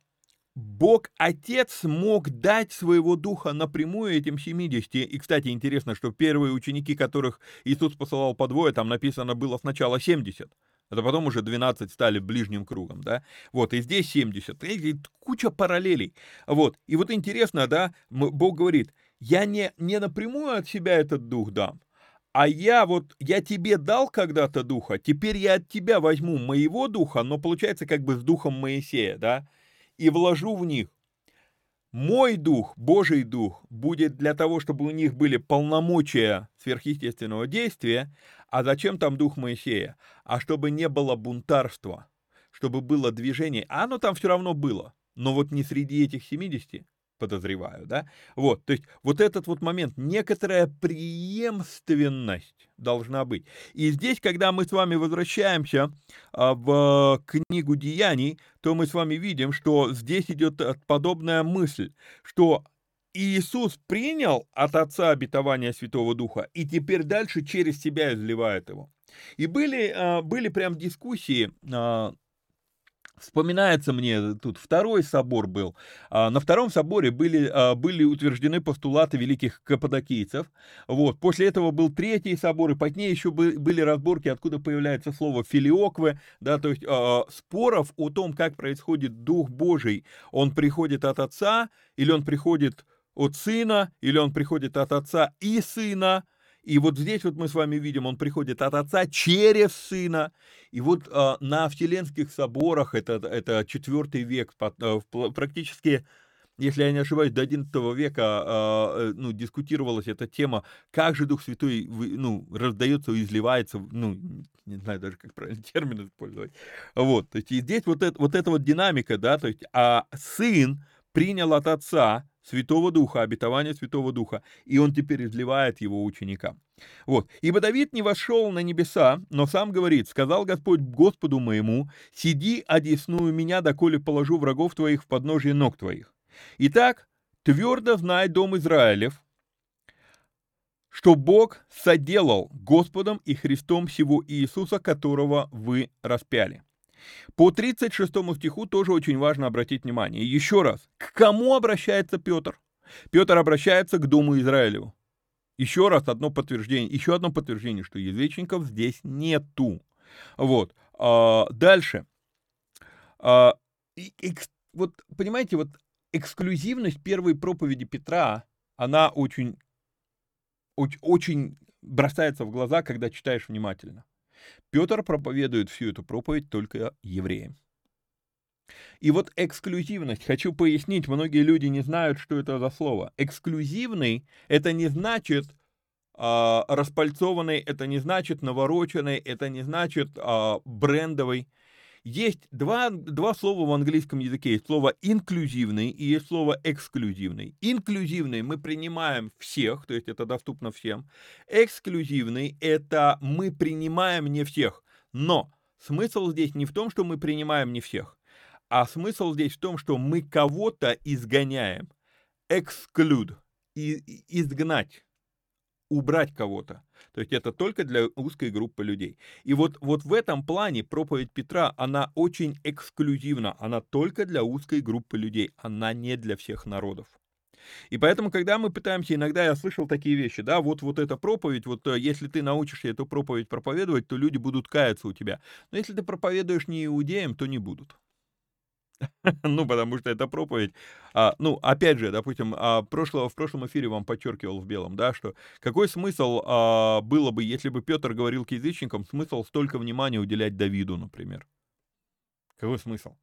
Бог Отец мог дать своего духа напрямую этим 70. И, кстати, интересно, что первые ученики, которых Иисус посылал по двое, там написано было сначала 70. Это потом уже 12 стали ближним кругом, да. Вот, и здесь 70. И куча параллелей. Вот, и вот интересно, да, Бог говорит, я не, не напрямую от себя этот дух дам, а я вот, я тебе дал когда-то духа, теперь я от тебя возьму моего духа, но получается как бы с духом Моисея, да, и вложу в них. Мой дух, Божий дух, будет для того, чтобы у них были полномочия сверхъестественного действия, а зачем там дух Моисея? А чтобы не было бунтарства, чтобы было движение, а оно там все равно было, но вот не среди этих 70, подозреваю, да? Вот, то есть вот этот вот момент, некоторая преемственность должна быть. И здесь, когда мы с вами возвращаемся а, в книгу Деяний, то мы с вами видим, что здесь идет э, подобная мысль, что Иисус принял от Отца обетование Святого Духа и теперь дальше через себя изливает его. И были, а, были прям дискуссии а, Вспоминается мне, тут второй собор был. А, на втором соборе были, а, были утверждены постулаты великих каппадокийцев. Вот. После этого был третий собор, и позднее еще были разборки, откуда появляется слово филиоквы, да, то есть а, споров о том, как происходит Дух Божий. Он приходит от Отца, или он приходит от Сына, или он приходит от Отца и Сына, и вот здесь вот мы с вами видим, он приходит от Отца через Сына. И вот э, на Вселенских соборах, это, это 4 век, э, практически, если я не ошибаюсь, до 11 века э, ну, дискутировалась эта тема, как же Дух Святой ну, раздается, изливается, ну, не знаю даже, как правильно [laughs] термин использовать. Вот, то есть и здесь вот, это, вот эта вот динамика, да, то есть, а Сын принял от Отца, Святого Духа, обетование Святого Духа, и он теперь изливает его ученикам. Вот. «Ибо Давид не вошел на небеса, но сам говорит, сказал Господь Господу моему, сиди, одесную меня, доколе положу врагов твоих в подножие ног твоих. Итак, твердо знай, дом Израилев, что Бог соделал Господом и Христом всего Иисуса, которого вы распяли. По 36 стиху тоже очень важно обратить внимание. Еще раз, к кому обращается Петр? Петр обращается к Дому Израилеву. Еще раз одно подтверждение, еще одно подтверждение, что язычников здесь нету. Вот. А, дальше. А, и, и, вот, понимаете, вот эксклюзивность первой проповеди Петра, она очень, очень бросается в глаза, когда читаешь внимательно. Петр проповедует всю эту проповедь только евреям. И вот эксклюзивность, хочу пояснить, многие люди не знают, что это за слово. Эксклюзивный – это не значит э, распальцованный, это не значит навороченный, это не значит э, брендовый. Есть два, два слова в английском языке. Есть слово инклюзивный и есть слово эксклюзивный. Инклюзивный мы принимаем всех, то есть это доступно всем. Эксклюзивный это мы принимаем не всех. Но смысл здесь не в том, что мы принимаем не всех, а смысл здесь в том, что мы кого-то изгоняем. Exclude. И, изгнать. Убрать кого-то. То есть это только для узкой группы людей. И вот, вот в этом плане проповедь Петра, она очень эксклюзивна, она только для узкой группы людей, она не для всех народов. И поэтому, когда мы пытаемся, иногда я слышал такие вещи, да, вот, вот эта проповедь, вот э, если ты научишься эту проповедь проповедовать, то люди будут каяться у тебя. Но если ты проповедуешь не иудеям, то не будут. [laughs] ну, потому что это проповедь. А, ну, опять же, допустим, а, прошлого, в прошлом эфире вам подчеркивал в белом, да, что какой смысл а, было бы, если бы Петр говорил к язычникам, смысл столько внимания уделять Давиду, например? Какой смысл?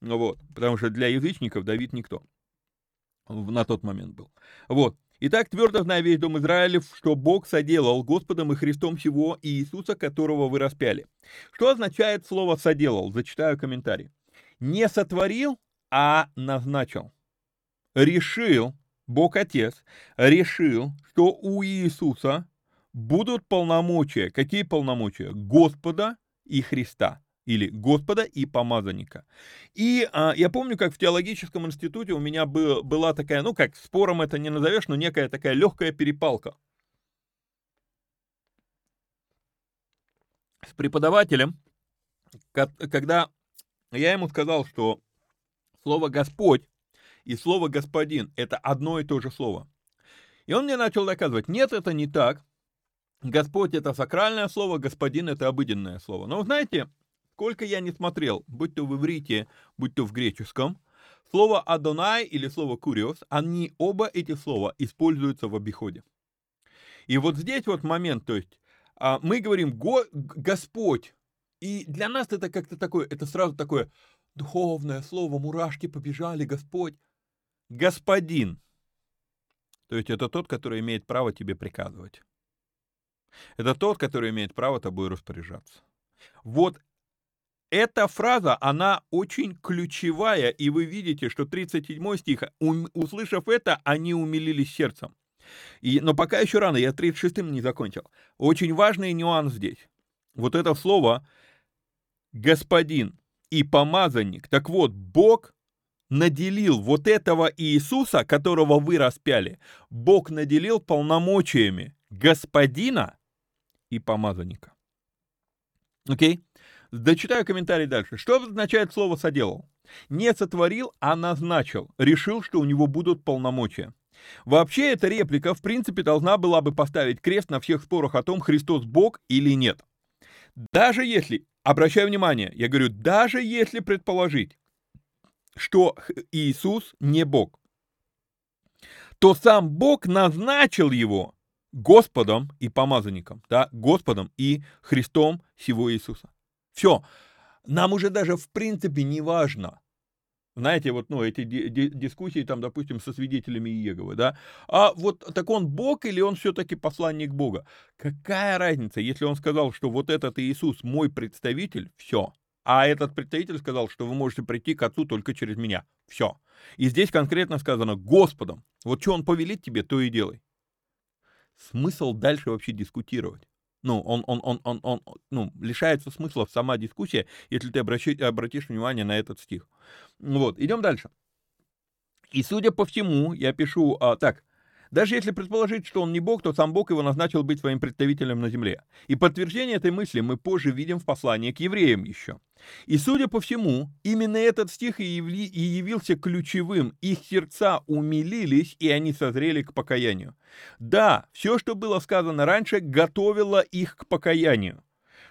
Ну вот, потому что для язычников Давид никто на тот момент был. Вот. Итак, твердо знай весь дом Израилев, что Бог соделал Господом и Христом всего и Иисуса, которого вы распяли. Что означает слово «соделал»? Зачитаю комментарий не сотворил, а назначил. Решил, Бог Отец решил, что у Иисуса будут полномочия. Какие полномочия? Господа и Христа или Господа и помазанника. И а, я помню, как в теологическом институте у меня был, была такая, ну как, спором это не назовешь, но некая такая легкая перепалка. С преподавателем, когда я ему сказал, что слово «Господь» и слово «господин» — это одно и то же слово. И он мне начал доказывать, нет, это не так. Господь — это сакральное слово, господин — это обыденное слово. Но знаете, сколько я не смотрел, будь то в иврите, будь то в греческом, слово «Адонай» или слово «Куриос», они оба эти слова используются в обиходе. И вот здесь вот момент, то есть а, мы говорим «Го, «Господь», и для нас это как-то такое, это сразу такое духовное слово, мурашки побежали, Господь. Господин. То есть это тот, который имеет право тебе приказывать. Это тот, который имеет право тобой распоряжаться. Вот эта фраза, она очень ключевая, и вы видите, что 37 стих, услышав это, они умилились сердцем. И, но пока еще рано, я 36-м не закончил. Очень важный нюанс здесь. Вот это слово «господин» и «помазанник». Так вот, Бог наделил вот этого Иисуса, которого вы распяли, Бог наделил полномочиями господина и помазанника. Окей? Дочитаю комментарий дальше. Что означает слово «соделал»? Не сотворил, а назначил. Решил, что у него будут полномочия. Вообще, эта реплика, в принципе, должна была бы поставить крест на всех спорах о том, Христос Бог или нет. Даже если, обращаю внимание, я говорю, даже если предположить, что Иисус не Бог, то сам Бог назначил его Господом и помазанником, да, Господом и Христом всего Иисуса. Все. Нам уже даже в принципе не важно, знаете, вот, ну, эти дискуссии, там, допустим, со свидетелями Иеговы, да, а вот так он Бог или он все-таки посланник Бога? Какая разница, если он сказал, что вот этот Иисус мой представитель, все, а этот представитель сказал, что вы можете прийти к Отцу только через меня, все. И здесь конкретно сказано Господом, вот что он повелит тебе, то и делай смысл дальше вообще дискутировать. Ну, он, он, он, он, он, ну, лишается смысла сама дискуссия, если ты обращи, обратишь внимание на этот стих. Вот, идем дальше. И судя по всему, я пишу, а, так, даже если предположить, что он не Бог, то сам Бог его назначил быть своим представителем на земле. И подтверждение этой мысли мы позже видим в послании к евреям еще. И судя по всему, именно этот стих и, явился ключевым. Их сердца умилились, и они созрели к покаянию. Да, все, что было сказано раньше, готовило их к покаянию.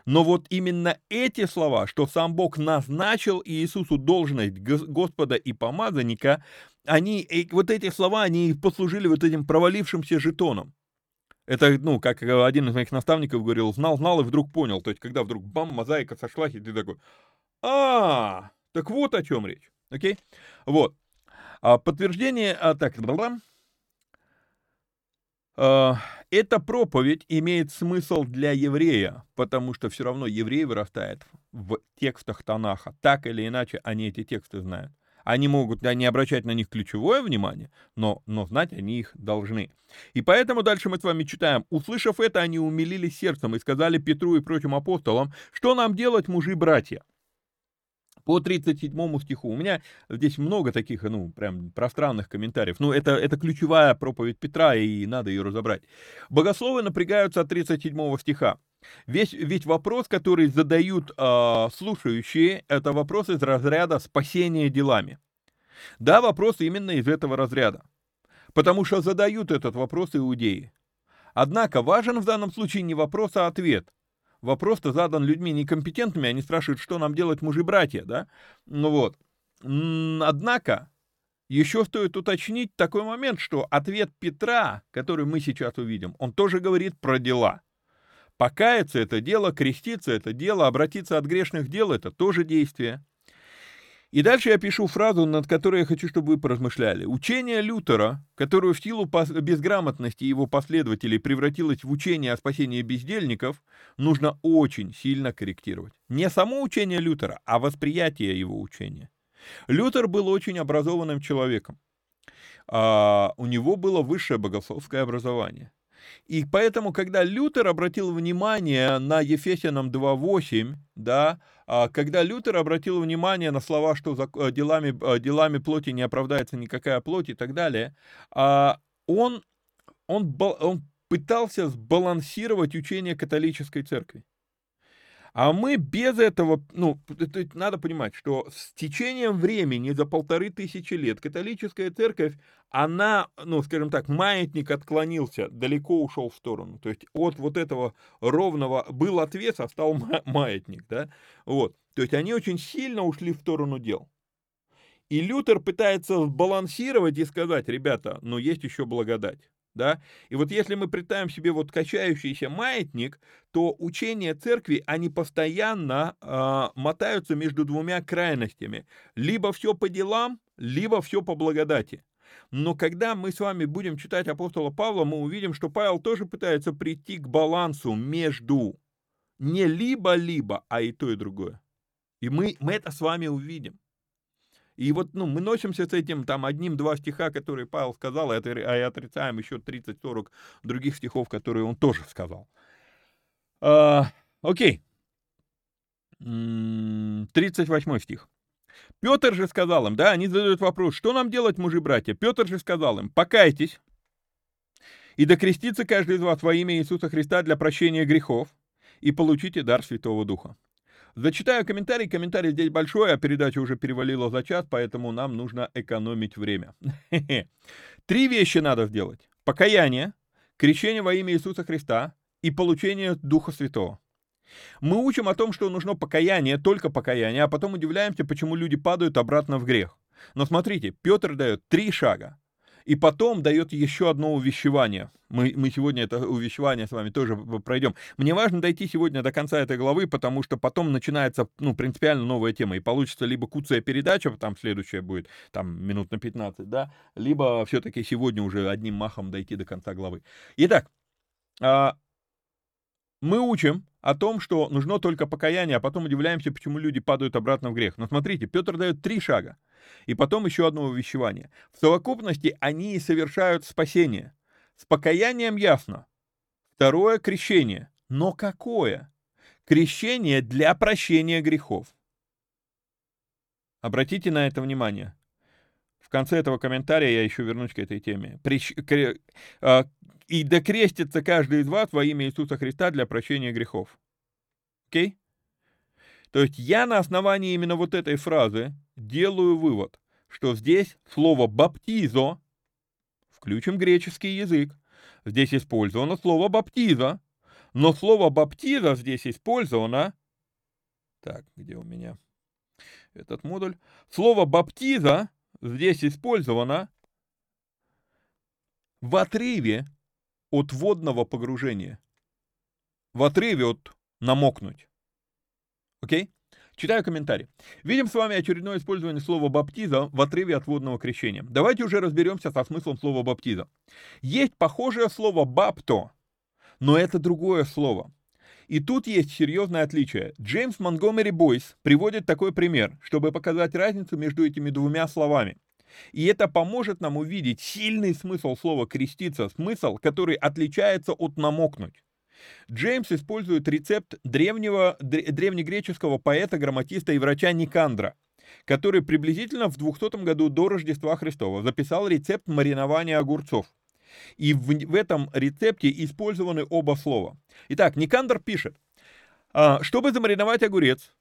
Но вот именно эти слова, что сам Бог назначил Иисусу должность Господа и помазанника, они, вот эти слова, они послужили вот этим провалившимся жетоном. Это, ну, как один из моих наставников говорил, знал, знал и вдруг понял. То есть, когда вдруг бам, мозаика сошлась, и ты такой, а, так вот о чем речь. Окей? Вот. А, подтверждение, а, так, а, эта проповедь имеет смысл для еврея, потому что все равно еврей вырастает в текстах Танаха. Так или иначе, они эти тексты знают. Они могут не обращать на них ключевое внимание, но, но знать они их должны. И поэтому дальше мы с вами читаем. «Услышав это, они умилились сердцем и сказали Петру и прочим апостолам, что нам делать, мужи-братья?» по 37 стиху. У меня здесь много таких, ну, прям пространных комментариев. Ну, это, это ключевая проповедь Петра, и надо ее разобрать. Богословы напрягаются от 37 стиха. Весь, ведь вопрос, который задают э, слушающие, это вопрос из разряда спасения делами. Да, вопрос именно из этого разряда. Потому что задают этот вопрос иудеи. Однако важен в данном случае не вопрос, а ответ вопрос-то задан людьми некомпетентными, они спрашивают, что нам делать мужи-братья, да? Ну вот. Однако, еще стоит уточнить такой момент, что ответ Петра, который мы сейчас увидим, он тоже говорит про дела. Покаяться — это дело, креститься — это дело, обратиться от грешных дел — это тоже действие. И дальше я пишу фразу, над которой я хочу, чтобы вы поразмышляли. Учение Лютера, которое в силу безграмотности его последователей превратилось в учение о спасении бездельников, нужно очень сильно корректировать. Не само учение Лютера, а восприятие его учения. Лютер был очень образованным человеком. А, у него было высшее богословское образование. И поэтому, когда Лютер обратил внимание на Ефесянам 2.8, да, а, когда Лютер обратил внимание на слова, что э, делами, э, делами плоти не оправдается никакая плоть и так далее, а, он, он, он пытался сбалансировать учение католической церкви. А мы без этого, ну, это, надо понимать, что с течением времени за полторы тысячи лет католическая церковь, она, ну, скажем так, маятник отклонился, далеко ушел в сторону. То есть от вот этого ровного был отвес, а стал маятник, да, вот. То есть они очень сильно ушли в сторону дел. И Лютер пытается балансировать и сказать, ребята, ну есть еще благодать да, и вот если мы представим себе вот качающийся маятник, то учения церкви, они постоянно э, мотаются между двумя крайностями, либо все по делам, либо все по благодати. Но когда мы с вами будем читать апостола Павла, мы увидим, что Павел тоже пытается прийти к балансу между не либо-либо, а и то, и другое. И мы, мы это с вами увидим. И вот ну, мы носимся с этим там одним-два стиха, которые Павел сказал, а, и отрицаем еще 30-40 других стихов, которые он тоже сказал. А, окей. 38 стих. Петр же сказал им, да, они задают вопрос, что нам делать, мужи-братья? Петр же сказал им, покайтесь и докрестится каждый из вас во имя Иисуса Христа для прощения грехов и получите дар Святого Духа. Зачитаю комментарий. Комментарий здесь большой, а передача уже перевалила за час, поэтому нам нужно экономить время. [laughs] Три вещи надо сделать. Покаяние, крещение во имя Иисуса Христа и получение Духа Святого. Мы учим о том, что нужно покаяние, только покаяние, а потом удивляемся, почему люди падают обратно в грех. Но смотрите, Петр дает три шага. И потом дает еще одно увещевание. Мы, мы сегодня это увещевание с вами тоже пройдем. Мне важно дойти сегодня до конца этой главы, потому что потом начинается, ну, принципиально новая тема. И получится либо куцая передача, там следующая будет, там, минут на 15, да, либо все-таки сегодня уже одним махом дойти до конца главы. Итак, а, мы учим о том, что нужно только покаяние, а потом удивляемся, почему люди падают обратно в грех. Но смотрите, Петр дает три шага, и потом еще одно увещевание. В совокупности они совершают спасение. С покаянием ясно. Второе — крещение. Но какое? Крещение для прощения грехов. Обратите на это внимание. В конце этого комментария я еще вернусь к этой теме. Прищ... Кре... А, и докрестится каждый из вас во имя Иисуса Христа для прощения грехов. Окей? Okay? То есть я на основании именно вот этой фразы делаю вывод, что здесь слово «баптизо», включим греческий язык, здесь использовано слово «баптиза», но слово «баптиза» здесь использовано... Так, где у меня этот модуль? Слово «баптиза» здесь использовано в отрыве от водного погружения. В отрыве от намокнуть. Окей? Читаю комментарий. Видим с вами очередное использование слова «баптиза» в отрыве от водного крещения. Давайте уже разберемся со смыслом слова «баптиза». Есть похожее слово «бапто», но это другое слово. И тут есть серьезное отличие. Джеймс Монгомери Бойс приводит такой пример, чтобы показать разницу между этими двумя словами. И это поможет нам увидеть сильный смысл слова «креститься», смысл, который отличается от «намокнуть». Джеймс использует рецепт древнего, древнегреческого поэта, грамматиста и врача Никандра, который приблизительно в 200 году до Рождества Христова записал рецепт маринования огурцов. И в, в этом рецепте использованы оба слова. Итак, Никандр пишет, «А, чтобы замариновать огурец,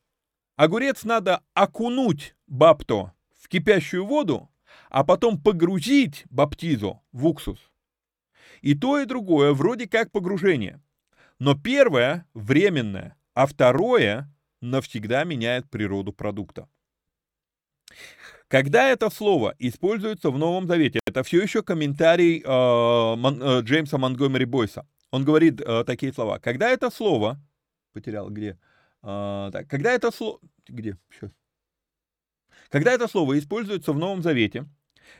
огурец надо окунуть бапто в кипящую воду, а потом погрузить баптизу в уксус. И то, и другое вроде как погружение. Но первое временное, а второе навсегда меняет природу продукта. Когда это слово используется в Новом Завете, это все еще комментарий э, Мон, э, Джеймса Монгомери Бойса. Он говорит э, такие слова. Когда это слово... Потерял, где? Э, так, когда это слово... Где? Сейчас. Когда это слово используется в Новом Завете,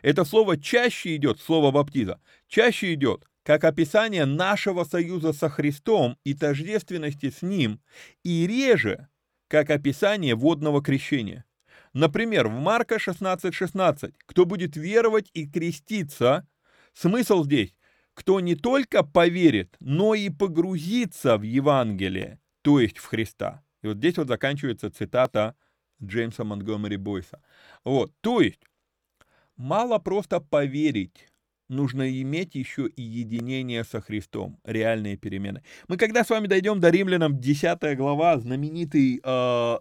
это слово чаще идет, слово баптиза, чаще идет как описание нашего союза со Христом и тождественности с Ним, и реже, как описание водного крещения. Например, в Марка 16:16, 16, кто будет веровать и креститься, смысл здесь кто не только поверит, но и погрузится в Евангелие, то есть в Христа. И вот здесь вот заканчивается цитата Джеймса Монтгомери Бойса. Вот, то есть, мало просто поверить, нужно иметь еще и единение со Христом, реальные перемены. Мы когда с вами дойдем до римлянам, 10 глава, знаменитый э,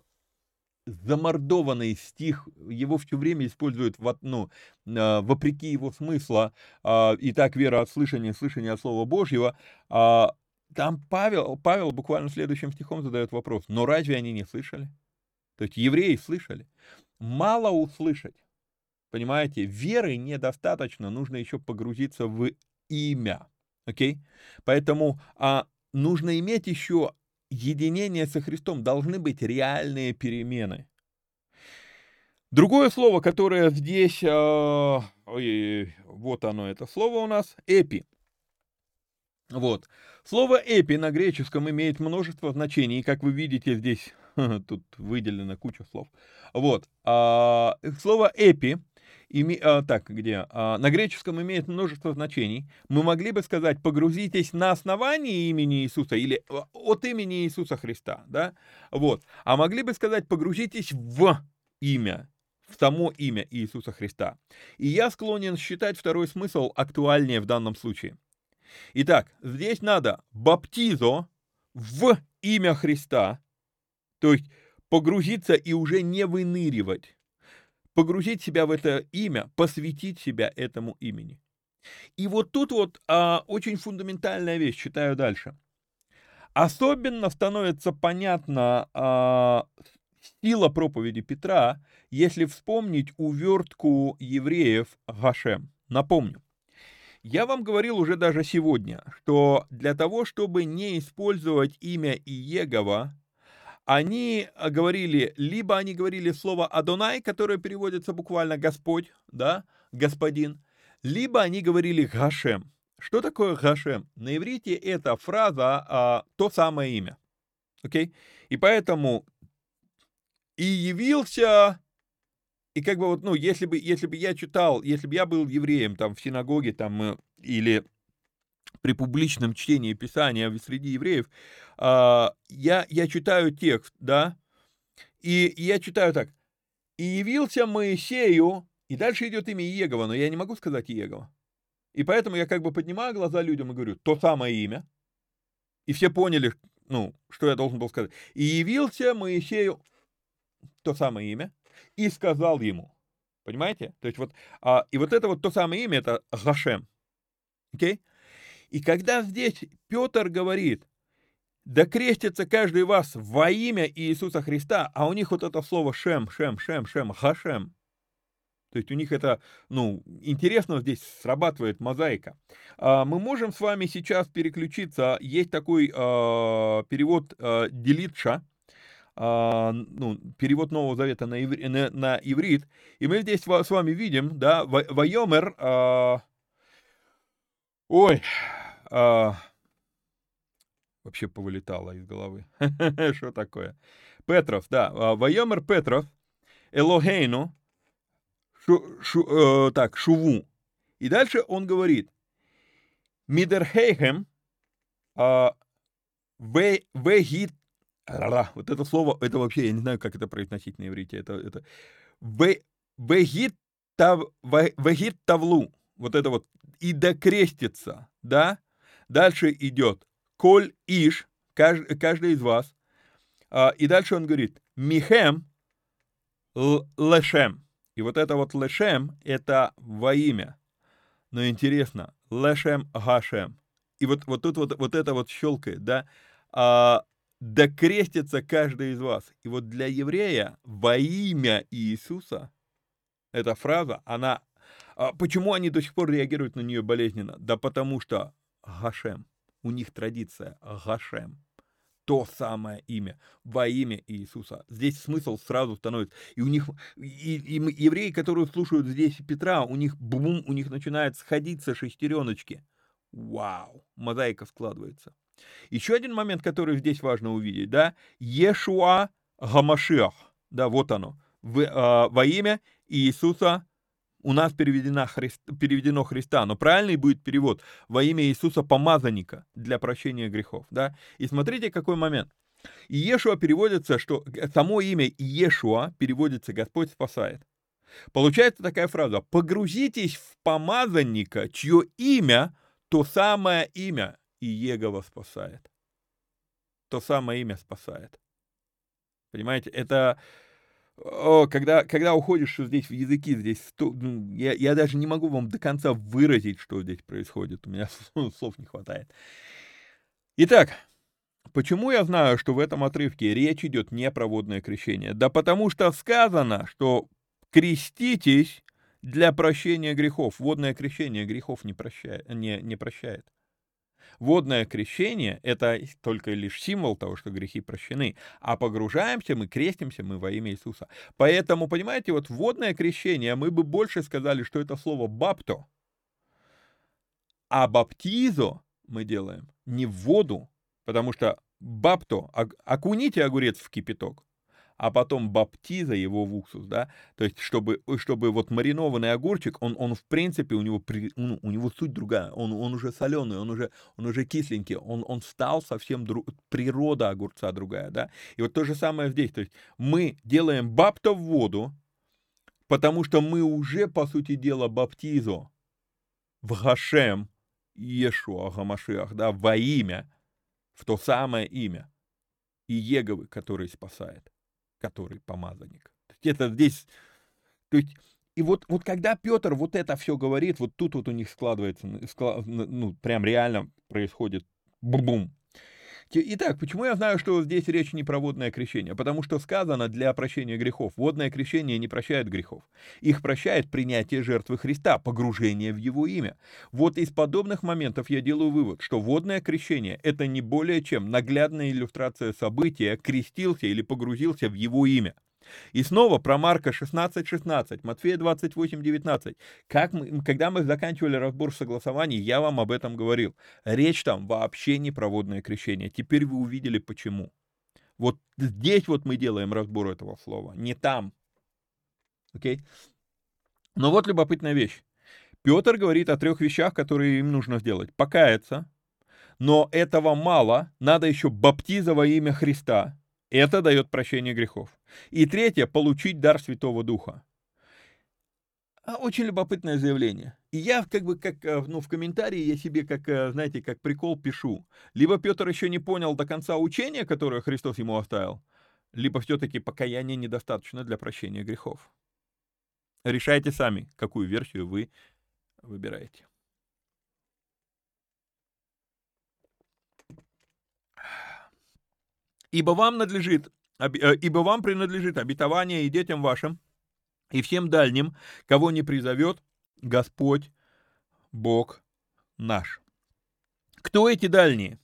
замордованный стих, его все время используют в, ну, э, вопреки его смысла, э, и так вера от слышания, слышания от Слова Божьего, э, там Павел, Павел буквально следующим стихом задает вопрос, но разве они не слышали? То есть евреи слышали. Мало услышать. Понимаете, веры недостаточно, нужно еще погрузиться в имя. Окей? Okay? Поэтому а, нужно иметь еще единение со Христом, должны быть реальные перемены. Другое слово, которое здесь, э, ой, вот оно, это слово у нас, эпи. Вот. Слово эпи на греческом имеет множество значений, как вы видите здесь, [laughs] тут выделена куча слов. Вот. А, слово эпи име, а, так, где? А, на греческом имеет множество значений. Мы могли бы сказать, погрузитесь на основании имени Иисуса или а, от имени Иисуса Христа, да? Вот. А могли бы сказать, погрузитесь в имя, в само имя Иисуса Христа. И я склонен считать второй смысл актуальнее в данном случае. Итак, здесь надо баптизо в имя Христа, то есть погрузиться и уже не выныривать погрузить себя в это имя, посвятить себя этому имени. И вот тут вот а, очень фундаментальная вещь, читаю дальше. Особенно становится понятна а, сила проповеди Петра, если вспомнить увертку евреев Гашем. Напомню, я вам говорил уже даже сегодня, что для того, чтобы не использовать имя Иегова, они а, говорили, либо они говорили слово «Адонай», которое переводится буквально «Господь», да, «Господин», либо они говорили «Гашем». Что такое «Гашем»? На иврите эта фраза а, то самое имя. Окей? Okay? И поэтому «и явился...» И как бы вот, ну, если бы, если бы я читал, если бы я был евреем там в синагоге там э, или при публичном чтении Писания среди евреев, а, я, я читаю текст, да, и, я читаю так. «И явился Моисею», и дальше идет имя Иегова, но я не могу сказать Иегова. И поэтому я как бы поднимаю глаза людям и говорю, то самое имя. И все поняли, ну, что я должен был сказать. «И явился Моисею», то самое имя, и сказал ему. Понимаете? То есть вот, а, и вот это вот то самое имя, это Гашем. Окей? Okay? И когда здесь Петр говорит, да крестится каждый вас во имя Иисуса Христа, а у них вот это слово шем, шем, шем, шем, хашем. То есть у них это, ну, интересно здесь срабатывает мозаика. А, мы можем с вами сейчас переключиться. Есть такой а, перевод а, Делитша, а, ну, перевод Нового Завета на, иври, на, на иврит. И мы здесь с вами видим, да, Вайомер, а, ой, а, вообще повылетало из головы. [laughs] Что такое? Петров, да. А, Вайомер Петров, Элогейну, шу, шу, э, так, Шуву. И дальше он говорит, Мидерхейхем, э, вегит, вот это слово, это вообще, я не знаю, как это произносить на иврите, это, это, вегит, тав, вегит тавлу, вот это вот, и докрестится, да, дальше идет, коль иш, каждый, каждый из вас. А, и дальше он говорит, михем лешем. И вот это вот лешем, это во имя. Но интересно, лешем гашем. И вот, вот тут вот, вот это вот щелкает, да, а, да крестится каждый из вас. И вот для еврея во имя Иисуса, эта фраза, она... А почему они до сих пор реагируют на нее болезненно? Да потому что Гашем у них традиция Гашем. То самое имя, во имя Иисуса. Здесь смысл сразу становится. И у них, и, и евреи, которые слушают здесь Петра, у них бум, у них начинает сходиться шестереночки. Вау, мозаика складывается. Еще один момент, который здесь важно увидеть, да, Ешуа Гамашиах, да, вот оно, в, э, во имя Иисуса у нас переведено, Христ, переведено Христа, но правильный будет перевод во имя Иисуса помазанника для прощения грехов. Да? И смотрите, какой момент. Иешуа переводится, что само имя Иешуа переводится «Господь спасает». Получается такая фраза «Погрузитесь в помазанника, чье имя то самое имя, и Егова спасает». То самое имя спасает. Понимаете, это когда, когда уходишь здесь в языки, здесь ну, я, я даже не могу вам до конца выразить, что здесь происходит. У меня [laughs] слов не хватает. Итак, почему я знаю, что в этом отрывке речь идет не про водное крещение? Да потому что сказано, что креститесь для прощения грехов. Водное крещение грехов не прощает. Не, не прощает. Водное крещение – это только лишь символ того, что грехи прощены, а погружаемся мы, крестимся мы во имя Иисуса. Поэтому, понимаете, вот водное крещение, мы бы больше сказали, что это слово «бапто», а баптизо мы делаем не в воду, потому что бапто, окуните огурец в кипяток, а потом баптиза его в уксус, да, то есть чтобы, чтобы вот маринованный огурчик, он, он в принципе, у него, при, ну, у него суть другая, он, он уже соленый, он уже, он уже кисленький, он, он стал совсем, друг, природа огурца другая, да, и вот то же самое здесь, то есть мы делаем бапто в воду, потому что мы уже, по сути дела, баптизо в Гашем, Иешуа Гамашиах, да, во имя, в то самое имя, и Еговы, который спасает который помазанник. Это здесь, то есть, и вот, вот когда Петр вот это все говорит, вот тут вот у них складывается, ну, прям реально происходит бум-бум. Итак, почему я знаю, что здесь речь не про водное крещение? Потому что сказано для прощения грехов. Водное крещение не прощает грехов. Их прощает принятие жертвы Христа, погружение в Его имя. Вот из подобных моментов я делаю вывод, что водное крещение – это не более чем наглядная иллюстрация события, крестился или погрузился в Его имя. И снова про Марка 16.16, 16, Матфея 28.19. 19. Как мы, когда мы заканчивали разбор согласований, я вам об этом говорил. Речь там вообще не про водное крещение. Теперь вы увидели почему. Вот здесь вот мы делаем разбор этого слова, не там. Окей? Okay? Но вот любопытная вещь. Петр говорит о трех вещах, которые им нужно сделать. Покаяться, но этого мало, надо еще баптиза во имя Христа, это дает прощение грехов. И третье, получить дар Святого Духа. А, очень любопытное заявление. И я как бы как, э, ну, в комментарии я себе как, э, знаете, как прикол пишу. Либо Петр еще не понял до конца учения, которое Христос ему оставил, либо все-таки покаяние недостаточно для прощения грехов. Решайте сами, какую версию вы выбираете. Ибо вам надлежит, э, ибо вам принадлежит обетование и детям вашим, и всем дальним, кого не призовет Господь, Бог наш. Кто эти дальние?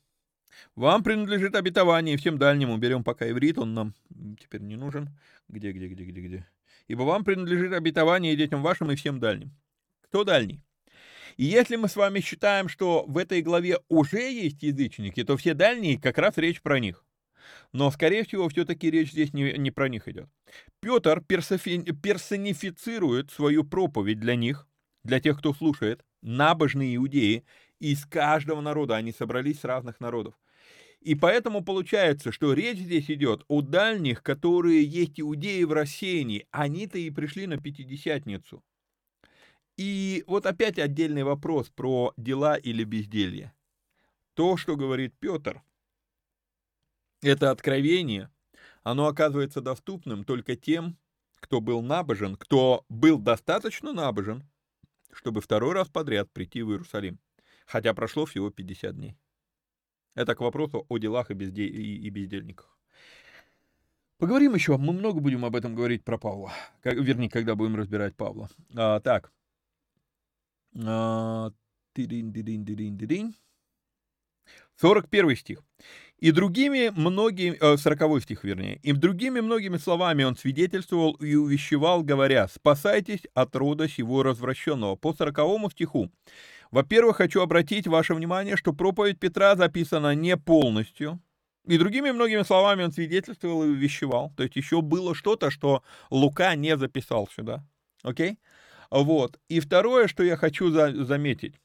Вам принадлежит обетование, и всем дальним, уберем пока иврит, он нам теперь не нужен. Где, где, где, где, где? Ибо вам принадлежит обетование и детям вашим, и всем дальним. Кто дальний? И если мы с вами считаем, что в этой главе уже есть язычники, то все дальние, как раз речь про них. Но, скорее всего, все-таки речь здесь не, не про них идет. Петр персонифицирует свою проповедь для них, для тех, кто слушает, набожные иудеи из каждого народа. Они собрались с разных народов. И поэтому получается, что речь здесь идет о дальних, которые есть иудеи в рассеянии. Они-то и пришли на Пятидесятницу. И вот опять отдельный вопрос про дела или безделье. То, что говорит Петр, это откровение, оно оказывается доступным только тем, кто был набожен, кто был достаточно набожен, чтобы второй раз подряд прийти в Иерусалим, хотя прошло всего 50 дней. Это к вопросу о делах и, безде... и бездельниках. Поговорим еще, мы много будем об этом говорить про Павла, как, вернее, когда будем разбирать Павла. А, так. А, 41 стих. И другими многими, 40 э, стих вернее, и другими многими словами он свидетельствовал и увещевал, говоря, «Спасайтесь от рода сего развращенного». По 40 стиху. Во-первых, хочу обратить ваше внимание, что проповедь Петра записана не полностью, и другими многими словами он свидетельствовал и увещевал. То есть еще было что-то, что Лука не записал сюда. Окей? Вот. И второе, что я хочу за заметить,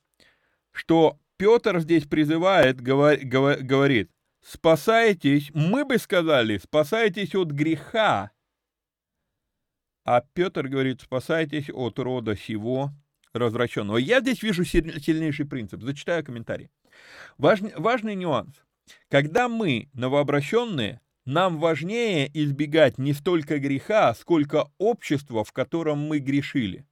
что Петр здесь призывает, говор говорит, спасайтесь, мы бы сказали, спасайтесь от греха. А Петр говорит, спасайтесь от рода сего развращенного. Я здесь вижу сильнейший принцип. Зачитаю комментарий. Важный, важный нюанс. Когда мы новообращенные, нам важнее избегать не столько греха, сколько общества, в котором мы грешили.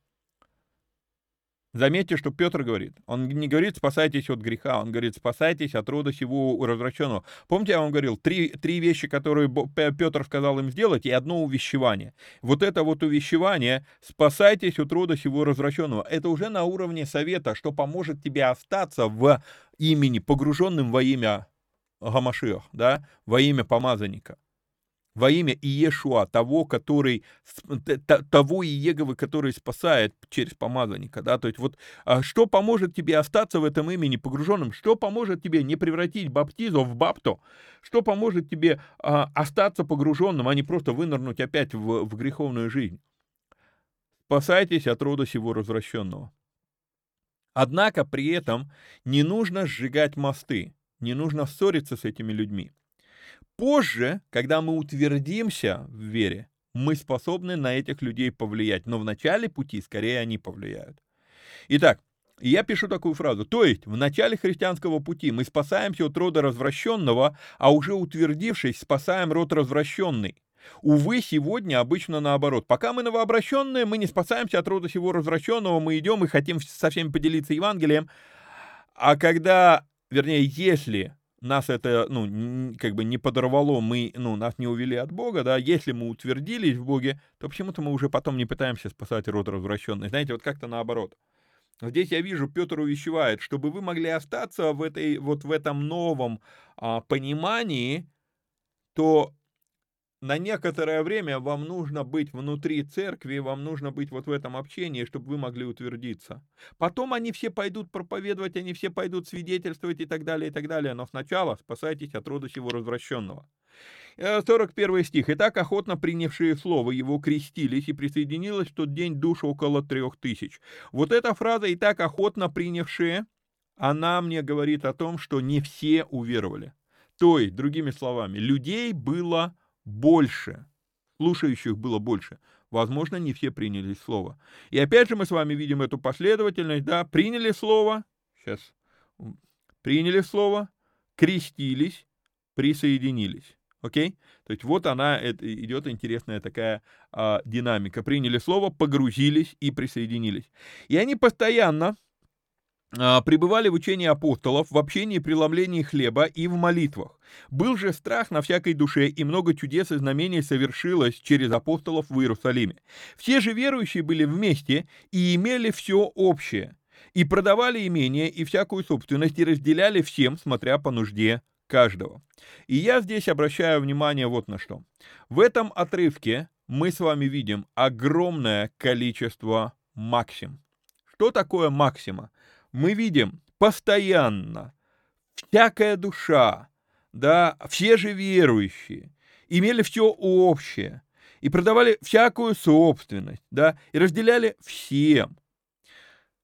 Заметьте, что Петр говорит. Он не говорит «спасайтесь от греха», он говорит «спасайтесь от рода сего развращенного». Помните, я вам говорил, три, три вещи, которые Петр сказал им сделать, и одно увещевание. Вот это вот увещевание «спасайтесь от рода сего развращенного» это уже на уровне совета, что поможет тебе остаться в имени, погруженным во имя Гамашиах, да, во имя помазанника во имя Иешуа, того, который, того Иеговы, который спасает через помазанника, да, то есть вот а что поможет тебе остаться в этом имени погруженным, что поможет тебе не превратить баптизу в бапто, что поможет тебе а, остаться погруженным, а не просто вынырнуть опять в, в греховную жизнь. Спасайтесь от рода сего развращенного. Однако при этом не нужно сжигать мосты, не нужно ссориться с этими людьми. Позже, когда мы утвердимся в вере, мы способны на этих людей повлиять, но в начале пути скорее они повлияют. Итак, я пишу такую фразу. То есть, в начале христианского пути мы спасаемся от рода развращенного, а уже утвердившись, спасаем род развращенный. Увы, сегодня обычно наоборот. Пока мы новообращенные, мы не спасаемся от рода всего развращенного, мы идем и хотим со всеми поделиться Евангелием. А когда, вернее, если нас это, ну, как бы не подорвало, мы, ну, нас не увели от Бога, да, если мы утвердились в Боге, то почему-то мы уже потом не пытаемся спасать род развращенный. Знаете, вот как-то наоборот. Здесь я вижу, Петр увещевает, чтобы вы могли остаться в этой, вот в этом новом а, понимании, то на некоторое время вам нужно быть внутри церкви, вам нужно быть вот в этом общении, чтобы вы могли утвердиться. Потом они все пойдут проповедовать, они все пойдут свидетельствовать и так далее, и так далее. Но сначала спасайтесь от рода сего развращенного. 41 э, стих. «Итак, охотно принявшие слово его крестились, и присоединилось в тот день душ около трех тысяч». Вот эта фраза «и так охотно принявшие», она мне говорит о том, что не все уверовали. То есть, другими словами, людей было больше, слушающих было больше. Возможно, не все приняли слово. И опять же мы с вами видим эту последовательность, да, приняли слово, сейчас, приняли слово, крестились, присоединились. Окей? То есть вот она, это, идет интересная такая а, динамика. Приняли слово, погрузились и присоединились. И они постоянно пребывали в учении апостолов, в общении преломлении хлеба и в молитвах. Был же страх на всякой душе, и много чудес и знамений совершилось через апостолов в Иерусалиме. Все же верующие были вместе и имели все общее, и продавали имение и всякую собственность, и разделяли всем, смотря по нужде каждого. И я здесь обращаю внимание вот на что. В этом отрывке мы с вами видим огромное количество максим. Что такое максима? Мы видим постоянно всякая душа, да, все же верующие имели все общее и продавали всякую собственность, да, и разделяли всем.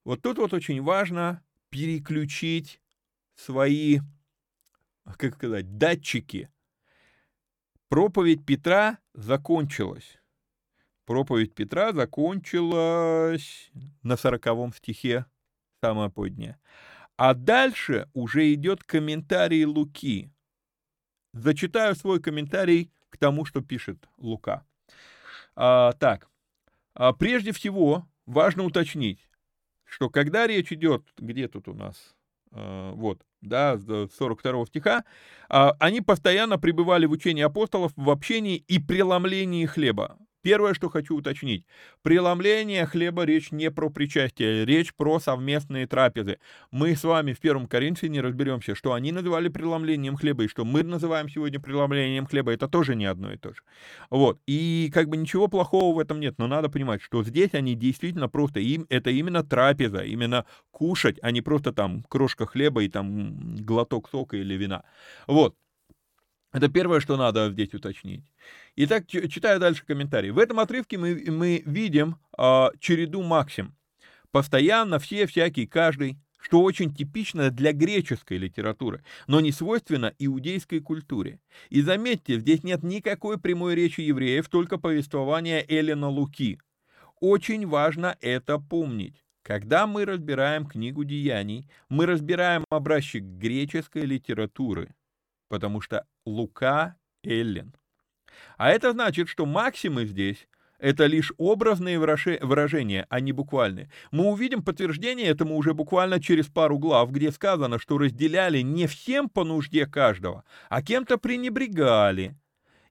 Вот тут вот очень важно переключить свои, как сказать, датчики. Проповедь Петра закончилась. Проповедь Петра закончилась на сороковом стихе самое позднее. А дальше уже идет комментарий Луки. Зачитаю свой комментарий к тому, что пишет Лука. А, так, а, прежде всего важно уточнить, что когда речь идет, где тут у нас, а, вот, да, 42 стиха, а, они постоянно пребывали в учении апостолов, в общении и преломлении хлеба. Первое, что хочу уточнить. Преломление хлеба речь не про причастие, речь про совместные трапезы. Мы с вами в первом Коринфяне разберемся, что они называли преломлением хлеба, и что мы называем сегодня преломлением хлеба, это тоже не одно и то же. Вот. И как бы ничего плохого в этом нет, но надо понимать, что здесь они действительно просто, им это именно трапеза, именно кушать, а не просто там крошка хлеба и там глоток сока или вина. Вот. Это первое, что надо здесь уточнить. Итак, читаю дальше комментарий. В этом отрывке мы, мы видим э, череду максим. Постоянно все, всякий, каждый, что очень типично для греческой литературы, но не свойственно иудейской культуре. И заметьте, здесь нет никакой прямой речи евреев, только повествование Элена Луки. Очень важно это помнить. Когда мы разбираем книгу деяний, мы разбираем образчик греческой литературы, потому что Лука – Эллен. А это значит, что максимы здесь это лишь образные выражения, а не буквальные. Мы увидим подтверждение этому уже буквально через пару глав, где сказано, что разделяли не всем по нужде каждого, а кем-то пренебрегали.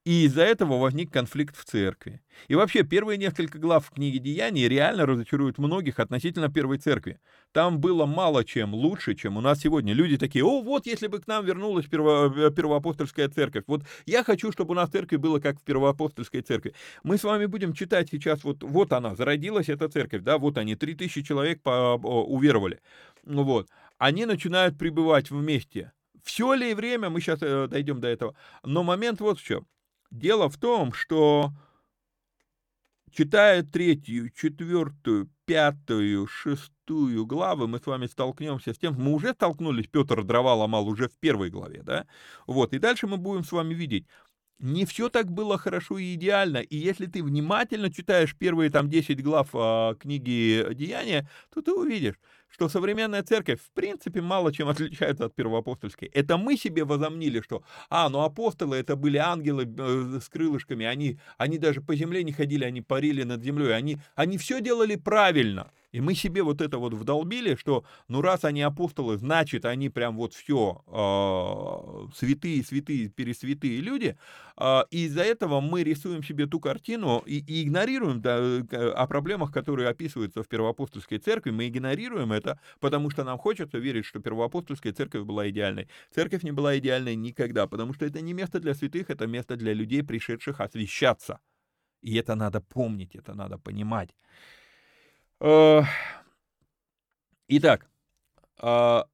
И из-за этого возник конфликт в церкви. И вообще, первые несколько глав в книге Деяний реально разочаруют многих относительно первой церкви. Там было мало чем лучше, чем у нас сегодня. Люди такие, о, вот если бы к нам вернулась перво, э, первоапостольская церковь. Вот я хочу, чтобы у нас церковь была как в первоапостольской церкви. Мы с вами будем читать сейчас, вот, вот она, зародилась эта церковь, да, вот они, 3000 человек по, уверовали. Ну вот. Они начинают пребывать вместе. Все ли время, мы сейчас э, дойдем до этого, но момент вот в чем. Дело в том, что читая третью, четвертую, пятую, шестую главы, мы с вами столкнемся с тем, мы уже столкнулись, Петр дрова ломал уже в первой главе, да, вот, и дальше мы будем с вами видеть, не все так было хорошо и идеально. И если ты внимательно читаешь первые там 10 глав а, книги «Деяния», то ты увидишь, что современная церковь в принципе мало чем отличается от первоапостольской. Это мы себе возомнили, что, а, ну апостолы это были ангелы э, с крылышками, они, они даже по земле не ходили, они парили над землей, они, они все делали правильно. И мы себе вот это вот вдолбили, что ну раз они апостолы, значит они прям вот все э, а, святые, святые, пересвятые люди. Э, и из-за этого мы рисуем себе ту картину и, и игнорируем да, о проблемах, которые описываются в первоапостольской церкви. Мы игнорируем это, потому что нам хочется верить, что первоапостольская церковь была идеальной. Церковь не была идеальной никогда, потому что это не место для святых, это место для людей, пришедших освящаться. И это надо помнить, это надо понимать. Э, итак, а,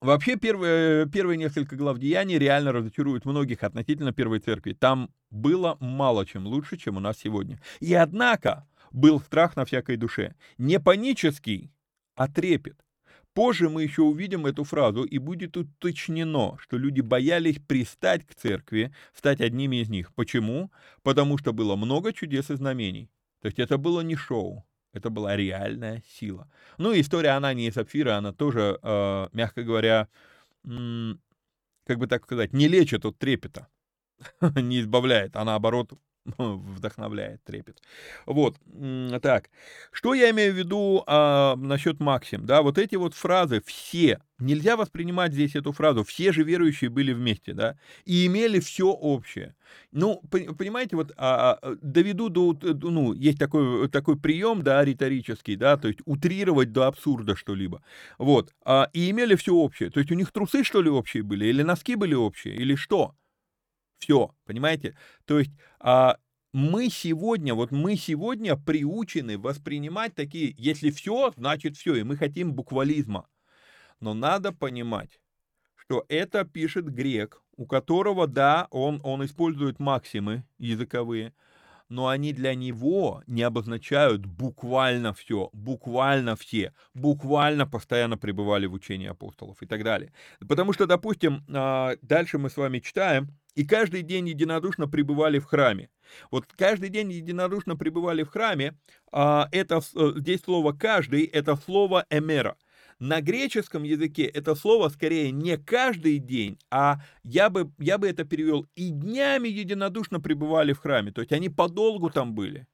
вообще первые, первые несколько глав Деяний реально разочаруют многих относительно Первой Церкви. Там было мало чем лучше, чем у нас сегодня. И однако был страх на всякой душе. Не панический, а трепет. Позже мы еще увидим эту фразу, и будет уточнено, что люди боялись пристать к церкви, стать одними из них. Почему? Потому что было много чудес и знамений. То есть это было не шоу, это была реальная сила. Ну и история Анании и Сапфира, она тоже, э, мягко говоря, как бы так сказать, не лечит от трепета, [laughs] не избавляет, а наоборот [laughs] вдохновляет, трепет. Вот, так. Что я имею в виду а, насчет Максим? Да, вот эти вот фразы «все». Нельзя воспринимать здесь эту фразу «все же верующие были вместе», да, и имели все общее. Ну, понимаете, вот а, а, доведу до, ну, есть такой, такой прием, да, риторический, да, то есть утрировать до абсурда что-либо. Вот, а, и имели все общее. То есть у них трусы, что ли, общие были, или носки были общие, или что? Все, понимаете? То есть а, мы сегодня, вот мы сегодня приучены воспринимать такие, если все, значит все, и мы хотим буквализма. Но надо понимать, что это пишет грек, у которого, да, он, он использует максимы языковые, но они для него не обозначают буквально все, буквально все, буквально постоянно пребывали в учении апостолов и так далее. Потому что, допустим, а, дальше мы с вами читаем, и каждый день единодушно пребывали в храме. Вот каждый день единодушно пребывали в храме, а, это, э, здесь слово «каждый» — это слово «эмера». На греческом языке это слово скорее не каждый день, а я бы, я бы это перевел и днями единодушно пребывали в храме. То есть они подолгу там были,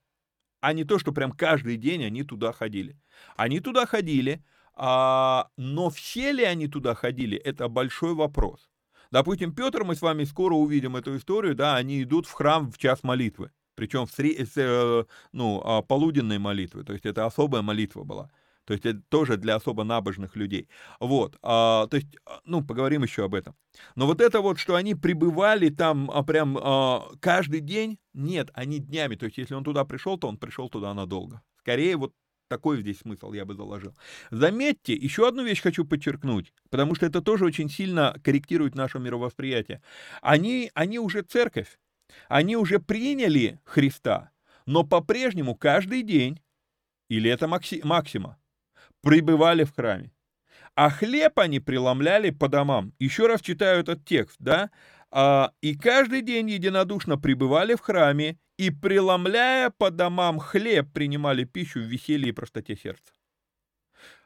а не то, что прям каждый день они туда ходили. Они туда ходили, а, но все ли они туда ходили, это большой вопрос. Допустим, Петр, мы с вами скоро увидим эту историю, да, они идут в храм в час молитвы, причем в сре- э, ну, а, полуденной молитвы, то есть это особая молитва была. То есть это тоже для особо набожных людей. Вот, а, то есть, а, ну, поговорим еще об этом. Но вот это вот, что они пребывали там а, прям а, каждый день, нет, они днями. То есть если он туда пришел, то он пришел туда надолго. Скорее вот такой здесь смысл я бы заложил. Заметьте, еще одну вещь хочу подчеркнуть, потому что это тоже очень сильно корректирует наше мировосприятие. Они, они уже церковь, они уже приняли Христа, но по-прежнему каждый день или это Максима, пребывали в храме. А хлеб они преломляли по домам. Еще раз читаю этот текст, да? А, и каждый день единодушно пребывали в храме и, преломляя по домам хлеб, принимали пищу в веселье и простоте сердца.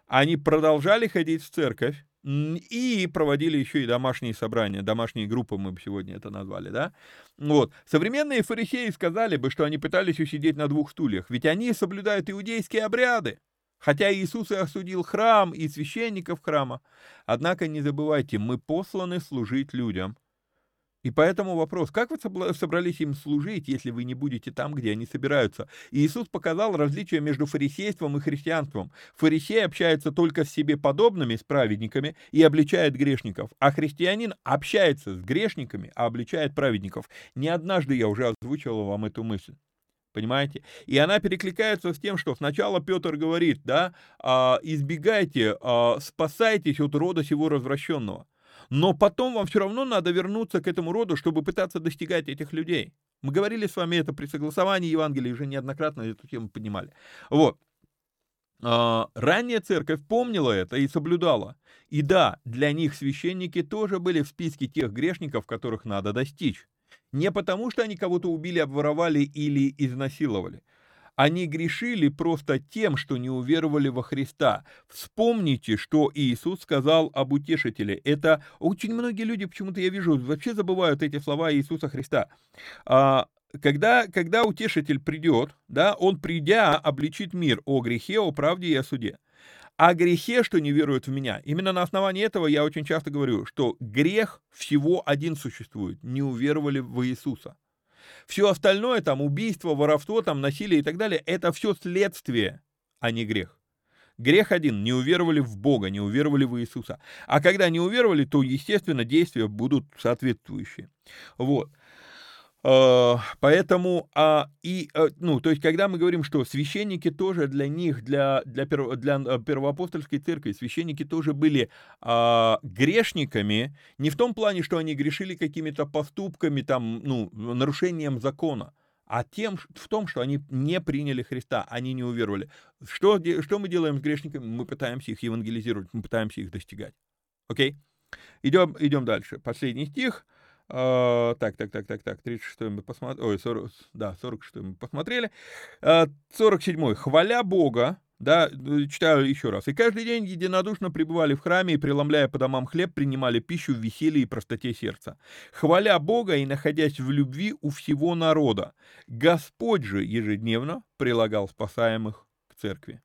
Они продолжали ходить в церковь и проводили еще и домашние собрания, домашние группы мы бы сегодня это назвали, да? Вот. Современные фарисеи сказали бы, что они пытались усидеть на двух стульях, ведь они соблюдают иудейские обряды. Хотя Иисус и осудил храм и священников храма. Однако не забывайте, мы посланы служить людям. И поэтому вопрос, как вы собрались им служить, если вы не будете там, где они собираются? И Иисус показал различие между фарисейством и христианством. Фарисей общается только с себе подобными, с праведниками, и обличает грешников, а христианин общается с грешниками, а обличает праведников. Не однажды я уже озвучивал вам эту мысль. Понимаете? И она перекликается с тем, что сначала Петр говорит, да, а, избегайте, а, спасайтесь от рода сего развращенного. Но потом вам все равно надо вернуться к этому роду, чтобы пытаться достигать этих людей. Мы говорили с вами это при согласовании Евангелия, уже неоднократно эту тему поднимали. Вот. А, ранняя церковь помнила это и соблюдала. И да, для них священники тоже были в списке тех грешников, которых надо достичь. Не потому, что они кого-то убили, обворовали или изнасиловали. Они грешили просто тем, что не уверовали во Христа. Вспомните, что Иисус сказал об утешителе. Это очень многие люди, почему-то я вижу, вообще забывают эти слова Иисуса Христа. А, когда, когда утешитель придет, да, он придя обличит мир о грехе, о правде и о суде о грехе, что не веруют в меня. Именно на основании этого я очень часто говорю, что грех всего один существует. Не уверовали в Иисуса. Все остальное, там, убийство, воровство, там, насилие и так далее, это все следствие, а не грех. Грех один, не уверовали в Бога, не уверовали в Иисуса. А когда не уверовали, то, естественно, действия будут соответствующие. Вот. Э, поэтому, а, и, э, ну, то есть, когда мы говорим, что священники тоже для них, для, для, перв, для э, первоапостольской церкви, священники тоже были а, грешниками, не в том плане, что они грешили какими-то поступками, там, ну, нарушением закона, а тем, в том, что они не приняли Христа, они не уверовали. Что, что мы делаем с грешниками? Мы пытаемся их евангелизировать, мы пытаемся их достигать. Окей? Идем, идем дальше. Последний стих. Uh, так, так, так, так, так, 36 мы посмотрели, ой, 40, да, 46 мы посмотрели. Uh, 47 хваля Бога, да, э, читаю еще раз. «И каждый день единодушно пребывали в храме и, преломляя по домам хлеб, принимали пищу в веселье и простоте сердца, хваля Бога и находясь в любви у всего народа. Господь же ежедневно прилагал спасаемых к церкви».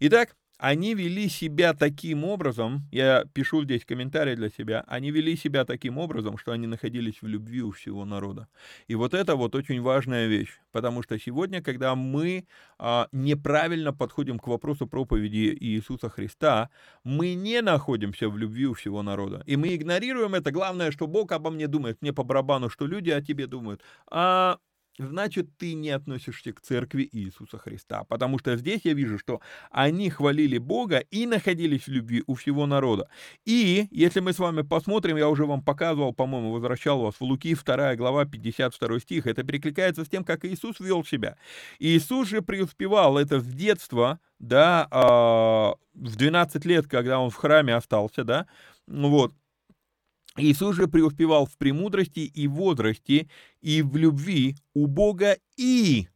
Итак, они вели себя таким образом, я пишу здесь комментарий для себя, они вели себя таким образом, что они находились в любви у всего народа. И вот это вот очень важная вещь, потому что сегодня, когда мы а, неправильно подходим к вопросу проповеди Иисуса Христа, мы не находимся в любви у всего народа. И мы игнорируем это. Главное, что Бог обо мне думает, мне по барабану, что люди о тебе думают. А значит, ты не относишься к церкви Иисуса Христа. Потому что здесь я вижу, что они хвалили Бога и находились в любви у всего народа. И, если мы с вами посмотрим, я уже вам показывал, по-моему, возвращал вас в Луки 2 глава 52 стих, это перекликается с тем, как Иисус вел себя. Иисус же преуспевал это с детства, да, а, в 12 лет, когда он в храме остался, да, вот, Иисус же преуспевал в премудрости и возрасте, и в любви у Бога и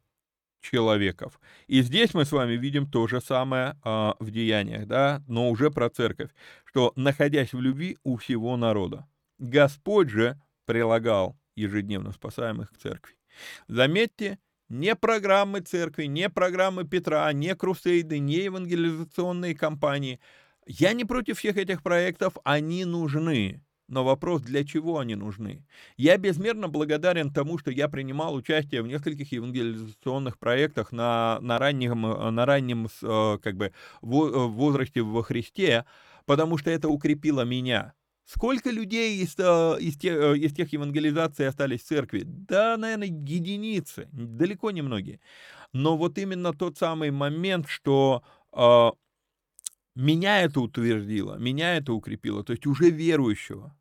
человеков. И здесь мы с вами видим то же самое а, в деяниях, да, но уже про церковь, что находясь в любви у всего народа. Господь же прилагал ежедневно спасаемых к церкви. Заметьте, не программы церкви, не программы Петра, не крусейды, не евангелизационные кампании. Я не против всех этих проектов, они нужны. Но вопрос, для чего они нужны? Я безмерно благодарен тому, что я принимал участие в нескольких евангелизационных проектах на, на раннем, на раннем э, как бы, э, возрасте во Христе, потому что это укрепило меня. Сколько людей из, э, из, тех, из тех евангелизаций остались в церкви? Да, наверное, единицы, далеко не многие. Но вот именно тот самый момент, что меня это утвердило, меня это укрепило, то есть уже верующего.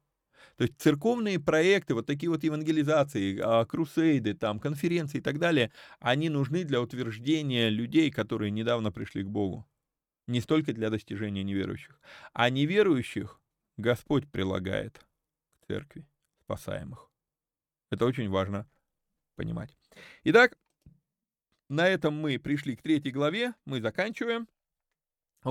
То есть церковные проекты, вот такие вот евангелизации, а, крусейды, там, конференции и так далее, они нужны для утверждения людей, которые недавно пришли к Богу. Не столько для достижения неверующих. А неверующих Господь прилагает к церкви спасаемых. Это очень важно понимать. Итак, на этом мы пришли к третьей главе, мы заканчиваем.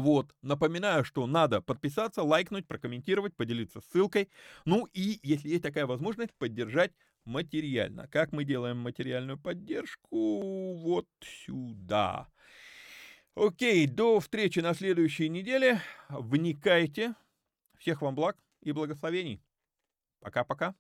Вот, напоминаю, что надо подписаться, лайкнуть, прокомментировать, поделиться ссылкой. Ну и, если есть такая возможность, поддержать материально. Как мы делаем материальную поддержку? Вот сюда. Окей, до встречи на следующей неделе. Вникайте. Всех вам благ и благословений. Пока-пока.